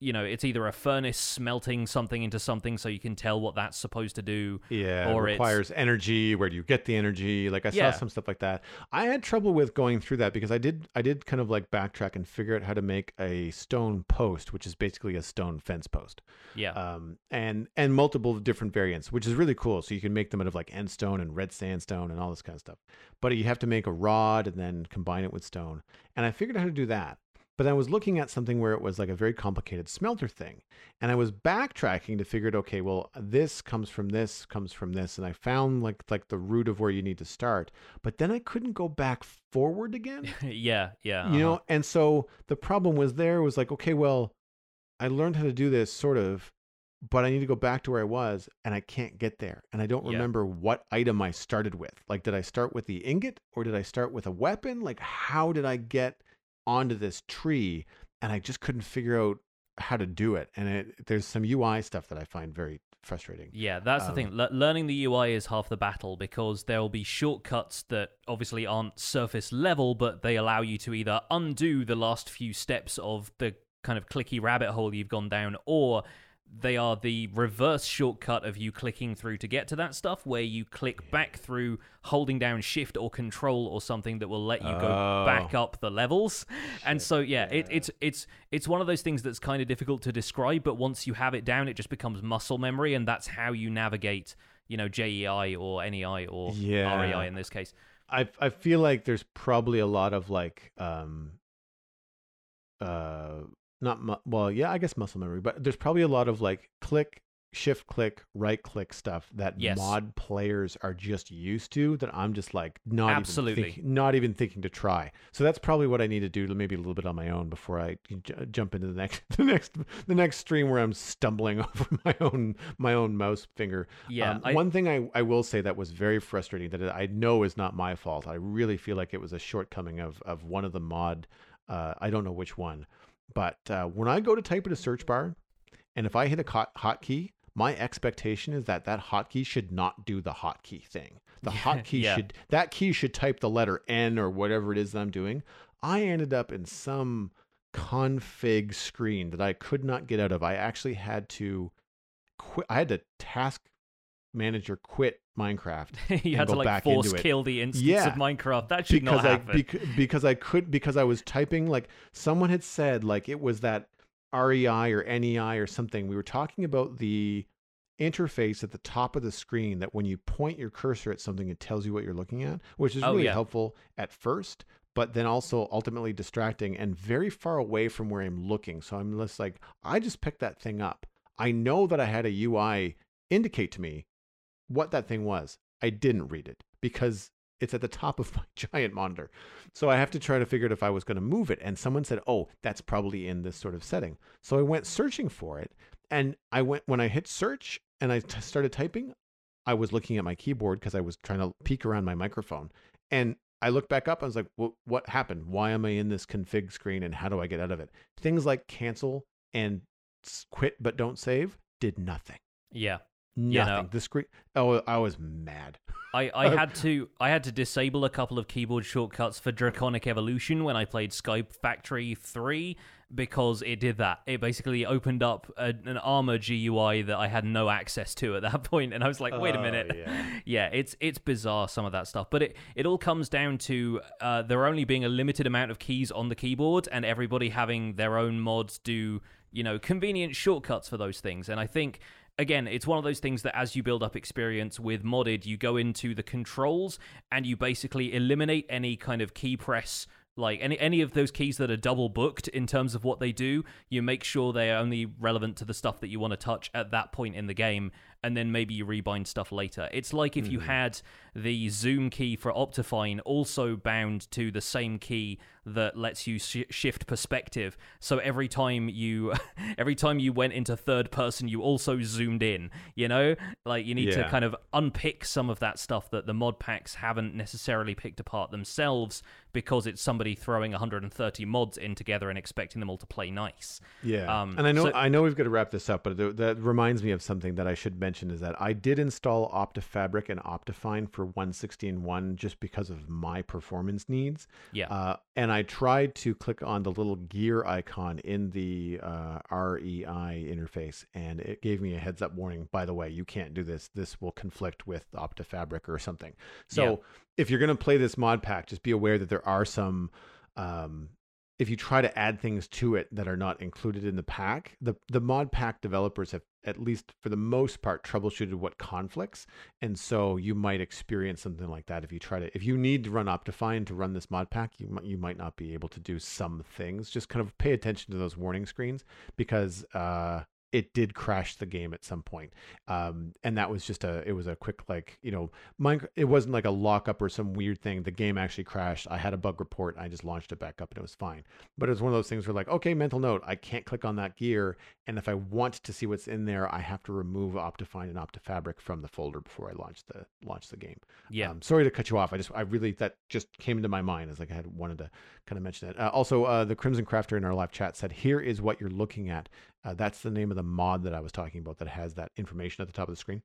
You know, it's either a furnace smelting something into something so you can tell what that's supposed to do. Yeah, Or it it's- requires energy. Where do you get the energy? Like I Yeah. saw some stuff like that. I had trouble with going through that because I did I did kind of like backtrack and figure out how to make a stone post, which is basically a stone fence post. Yeah. Um, and and multiple different variants, which is really cool. So you can make them out of like end stone and red sandstone and all this kind of stuff. But you have to make a rod and then combine it with stone. And I figured out how to do that. But I was looking at something where it was like a very complicated smelter thing. And I was backtracking to figure out, okay, well, this comes from this, comes from this. And I found like like the root of where you need to start. But then I couldn't go back forward again yeah, yeah. you uh-huh. know and so the problem was there was like okay well i learned how to do this sort of but i need to go back to where i was and i can't get there and i don't Yeah. remember what item i started with like did i start with the ingot or did i start with a weapon like how did i get onto this tree and i just couldn't figure out how to do it and it, there's some ui stuff that i find very frustrating Yeah, that's the Um, thing. Le- learning the UI is half the battle because there will be shortcuts that obviously aren't surface level, but they allow you to either undo the last few steps of the kind of clicky rabbit hole you've gone down, or they are the reverse shortcut of you clicking through to get to that stuff, where you click back through holding down shift or control or something that will let you go Oh. back up the levels. And so yeah, It, it's it's it's one of those things that's kind of difficult to describe, but once you have it down, it just becomes muscle memory, and that's how you navigate, you know, JEI or NEI or Yeah. REI in this case. I I feel like there's probably a lot of like um uh not mu- well yeah i guess muscle memory but there's probably a lot of like click shift click right click stuff that Yes. mod players are just used to that i'm just like not Absolutely. even think, not even thinking to try so that's probably what i need to do maybe a little bit on my own before i j- jump into the next the next the next stream where i'm stumbling over my own my own mouse finger Yeah, um, I- one thing I, I will say that was very frustrating that I know is not my fault. I really feel like it was a shortcoming of of one of the mod. Uh, I don't know which one, but uh, when I go to type in a search bar, and if I hit a hot hotkey, my expectation is that that hotkey should not do the hotkey thing. The hotkey Yeah. should that key should type the letter N or whatever it is that I'm doing. I ended up in some config screen that I could not get out of. I actually had to quit. I had to task manager quit Minecraft. you had to like force kill the instance Yeah. of Minecraft. That should not because I bec- because I could because I was typing like someone had said like it was that REI or NEI or something. We were talking about the interface at the top of the screen that when you point your cursor at something it tells you what you're looking at, which is Oh, really yeah. helpful at first, but then also ultimately distracting and very far away from where I'm looking. So I'm just like I just picked that thing up. I know that I had a UI indicate to me what that thing was. I didn't read it because it's at the top of my giant monitor. So I have to try to figure out if I was going to move it. And someone said, oh, that's probably in this sort of setting. So I went searching for it. And I went, when I hit search and I t- started typing, I was looking at my keyboard because I was trying to peek around my microphone. And I looked back up I was like, well, what happened? Why am I in this config screen and how do I get out of it? Things like cancel and quit but don't save did nothing. yeah. Nothing. You know. The screen. Oh, I was mad. I, I had to I had to disable a couple of keyboard shortcuts for Draconic Evolution when I played SkyFactory 3 because it did that. It basically opened up a, an Armor GUI that I had no access to at that point and I was like, "Wait a Oh, minute." yeah. yeah, it's it's bizarre some of that stuff, but it it all comes down to uh, there only being a limited amount of keys on the keyboard and everybody having their own mods do, you know, convenient shortcuts for those things. And I think again, it's one of those things that as you build up experience with modded, you go into the controls and you basically eliminate any kind of key press. Like any any of those keys that are double booked in terms of what they do, you make sure they are only relevant to the stuff that you want to touch at that point in the game, and then maybe you rebind stuff later. It's like if you had the zoom key for Optifine also bound to the same key that lets you sh- shift perspective. So every time you every time you went into third person, you also zoomed in. You know, like you need to kind of unpick some of that stuff that the mod packs haven't necessarily picked apart themselves because it's somebody throwing 130 mods in together and expecting them all to play nice. Yeah, Um, and I know so- I know we've got to wrap this up, but th- that reminds me of something that I should mention is that I did install OptiFabric and Optifine for 116.1 just because of my performance needs. Yeah. Uh, and I tried to click on the little gear icon in the uh, REI interface, and it gave me a heads up warning. By the way, you can't do this. This will conflict with OptiFabric or something. So Yeah. if you're going to play this mod pack, just be aware that there are some. Um, if you try to add things to it that are not included in the pack, the the mod pack developers have at least for the most part troubleshooted what conflicts, and so you might experience something like that if you try to if you need to run Optifine to run this mod pack, you might you might not be able to do some things. Just kind of pay attention to those warning screens because uh, it did crash the game at some point. Um, and that was just a it was a quick like you know mine it wasn't like a lockup or some weird thing. The game actually crashed. I had a bug report. I just launched it back up and it was fine. But it was one of those things where like okay, mental note. I can't click on that gear, and if I want to see what's in there, I have to remove Optifine and OptiFabric from the folder before I launch the launch the game. Yeah. Um, sorry to cut you off. I just I really that just came into my mind as like I had wanted to kind of mention that. Uh, also, uh, the Crimson Crafter in our live chat said, "Here is what you're looking at." Uh, that's the name of the mod that I was talking about that has that information at the top of the screen.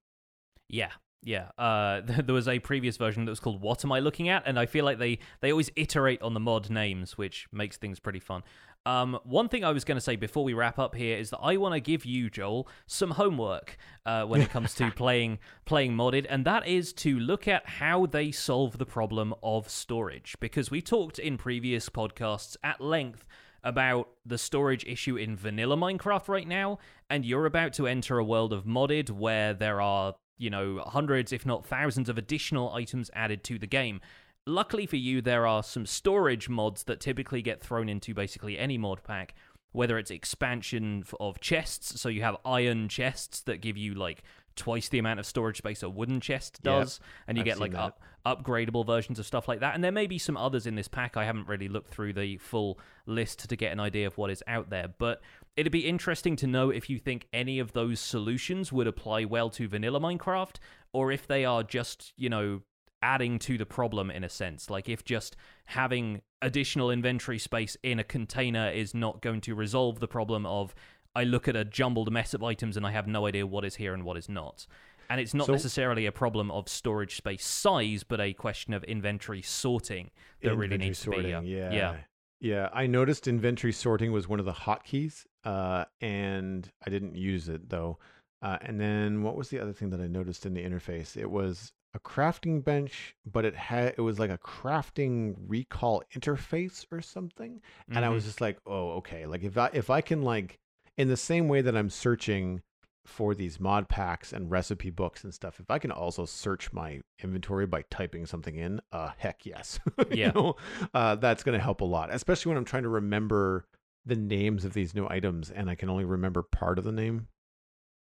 Yeah, yeah. Uh, there was a previous version that was called "What Am I Looking At?" and I feel like they they always iterate on the mod names, which makes things pretty fun. Um, one thing I was going to say before we wrap up here is that I want to give you Joel some homework uh, when it comes to playing playing modded, and that is to look at how they solve the problem of storage. Because we talked in previous podcasts at length about the storage issue in vanilla Minecraft right now, and you're about to enter a world of modded where there are, you know, hundreds, if not thousands, of additional items added to the game. luckily for you, there are some storage mods that typically get thrown into basically any mod pack. Whether it's expansion of chests, so you have iron chests that give you like twice the amount of storage space a wooden chest does, yep, and you I've get like up, upgradable versions of stuff like that. And there may be some others in this pack. I haven't really looked through the full list to get an idea of what is out there, but it'd be interesting to know if you think any of those solutions would apply well to vanilla Minecraft, or if they are just, you know, adding to the problem in a sense. Like if just having additional inventory space in a container is not going to resolve the problem of I look at a jumbled mess of items and I have no idea what is here and what is not. And it's not so, necessarily a problem of storage space size, but a question of inventory sorting that really needs sorting, to be. Uh, yeah. yeah. Yeah. I noticed inventory sorting was one of the hotkeys, uh, and I didn't use it though. Uh, and then what was the other thing that I noticed in the interface? It was a crafting bench, but it had it was like a crafting recall interface or something. And mm-hmm. I was just like, oh, okay. Like if I if I can like in the same way that I'm searching for these mod packs and recipe books and stuff, if I can also search my inventory by typing something in, uh, heck yes. yeah. know, uh, that's going to help a lot, especially when I'm trying to remember the names of these new items and I can only remember part of the name.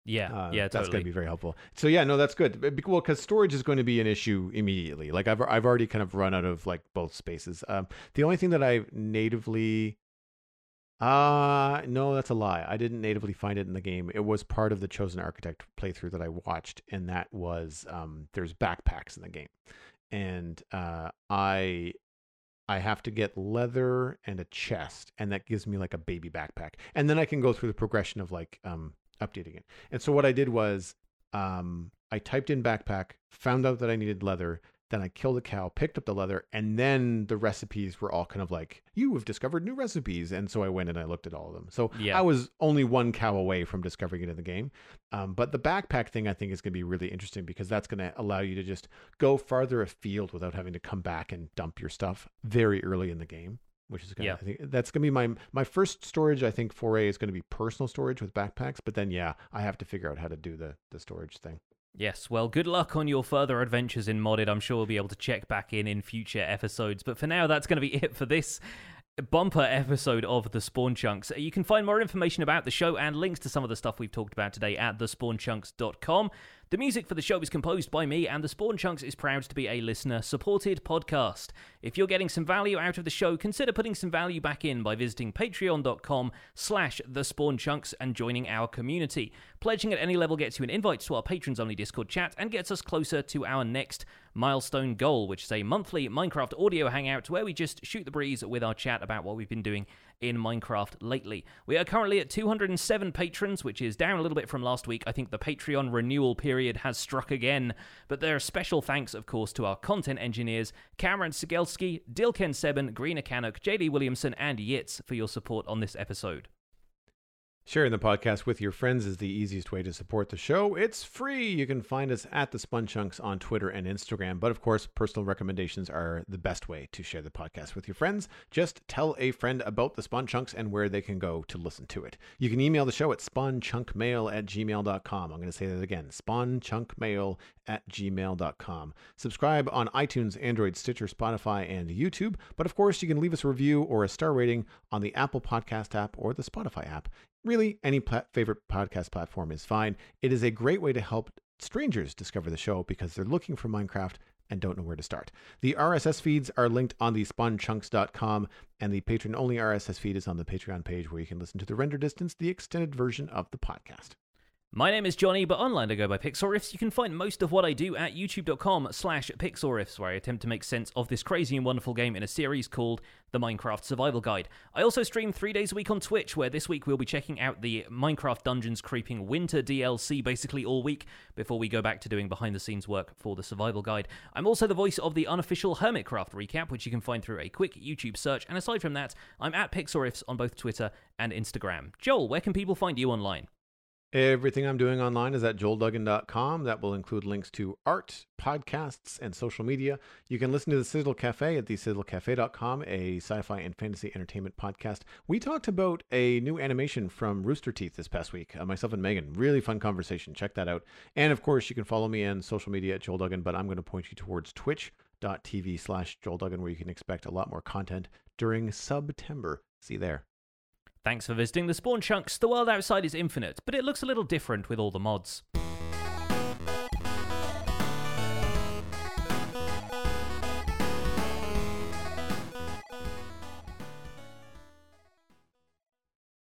Yeah, uh, yeah, that's going to be very helpful. So yeah, no, that's good. Well, because storage is going to be an issue immediately. Like I've I've already kind of run out of like both spaces. Um, the only thing that I natively uh no, that's a lie. I didn't natively find it in the game. It was part of the Chosen Architect playthrough that I watched, and that was um there's backpacks in the game. And uh I I have to get leather and a chest, and that gives me like a baby backpack. And then I can go through the progression of like um updating it. And so what I did was um I typed in backpack, found out that I needed leather, then I killed a cow, picked up the leather, and then the recipes were all kind of like, you have discovered new recipes. And so I went and I looked at all of them. So yeah. I was only one cow away from discovering it in the game. Um, but the backpack thing I think is going to be really interesting because that's going to allow you to just go farther afield without having to come back and dump your stuff very early in the game. Which is gonna, yeah. I think that's gonna be my my first storage. I think foray is gonna be personal storage with backpacks, but then yeah, I have to figure out how to do the the storage thing. Yes, well, good luck on your further adventures in modded. I'm sure we'll be able to check back in in future episodes. But for now, that's going to be it for this bumper episode of the Spawn Chunks. You can find more information about the show and links to some of the stuff we've talked about today at thespawnchunks.com. The music for the show is composed by me, and the Spawn Chunks is proud to be a listener supported podcast. If you're getting some value out of the show, consider putting some value back in by visiting patreon.com slash the Spawn Chunks and joining our community. Pledging at any level gets you an invite to our patrons only Discord chat and gets us closer to our next milestone goal, which is a monthly Minecraft audio hangout where we just shoot the breeze with our chat about what we've been doing in Minecraft lately. We are currently at 207 patrons, which is down a little bit from last week. I think the Patreon renewal period has struck again, but there are special thanks, of course, to our content engineers Cameron Sigelski, Dilken Seben, Greener Canuck, JD Williamson, and Yitz for your support on this episode. Sharing the podcast with your friends is the easiest way to support the show. It's free. You can find us at the Spawn Chunks on Twitter and Instagram. But of course, personal recommendations are the best way to share the podcast with your friends. Just tell a friend about the Spawn Chunks and where they can go to listen to it. You can email the show at spawnchunkmail at gmail.com. I'm going to say that again spawnchunkmail at gmail.com. Subscribe on iTunes, Android, Stitcher, Spotify, and YouTube. But of course, you can leave us a review or a star rating on the Apple Podcast app or the Spotify app. Really, any favorite podcast platform is fine. It is a great way to help strangers discover the show because they're looking for Minecraft and don't know where to start. The RSS feeds are linked on the spawnchunks.com, and the patron only RSS feed is on the Patreon page where you can listen to the render distance, the extended version of the podcast. My name is Jonny, but online I go by Pixlriffs You can find most of what I do at youtube.com slash Pixlriffs where I attempt to make sense of this crazy and wonderful game in a series called The Minecraft Survival Guide. I also stream three days a week on Twitch, where this week we'll be checking out the Minecraft Dungeons Creeping Winter DLC basically all week before we go back to doing behind the scenes work for the Survival Guide. I'm also the voice of the unofficial Hermitcraft recap, which you can find through a quick YouTube search, and aside from that, I'm at Pixlriffs on both Twitter and Instagram. Joel, where can people find you online? Everything I'm doing online is at joelduggan.com. That will include links to art, podcasts, and social media. You can listen to the Sizzle Cafe at thesizzlecafe.com, a sci fi and fantasy entertainment podcast. We talked about a new animation from Rooster Teeth this past week, uh, myself and Megan. Really fun conversation. Check that out. And of course, you can follow me on social media at Joel Duggan, but I'm going to point you towards twitch.tv slash Joel Duggan, where you can expect a lot more content during September. See you there. Thanks for visiting the Spawn Chunks. The world outside is infinite, but it looks a little different with all the mods.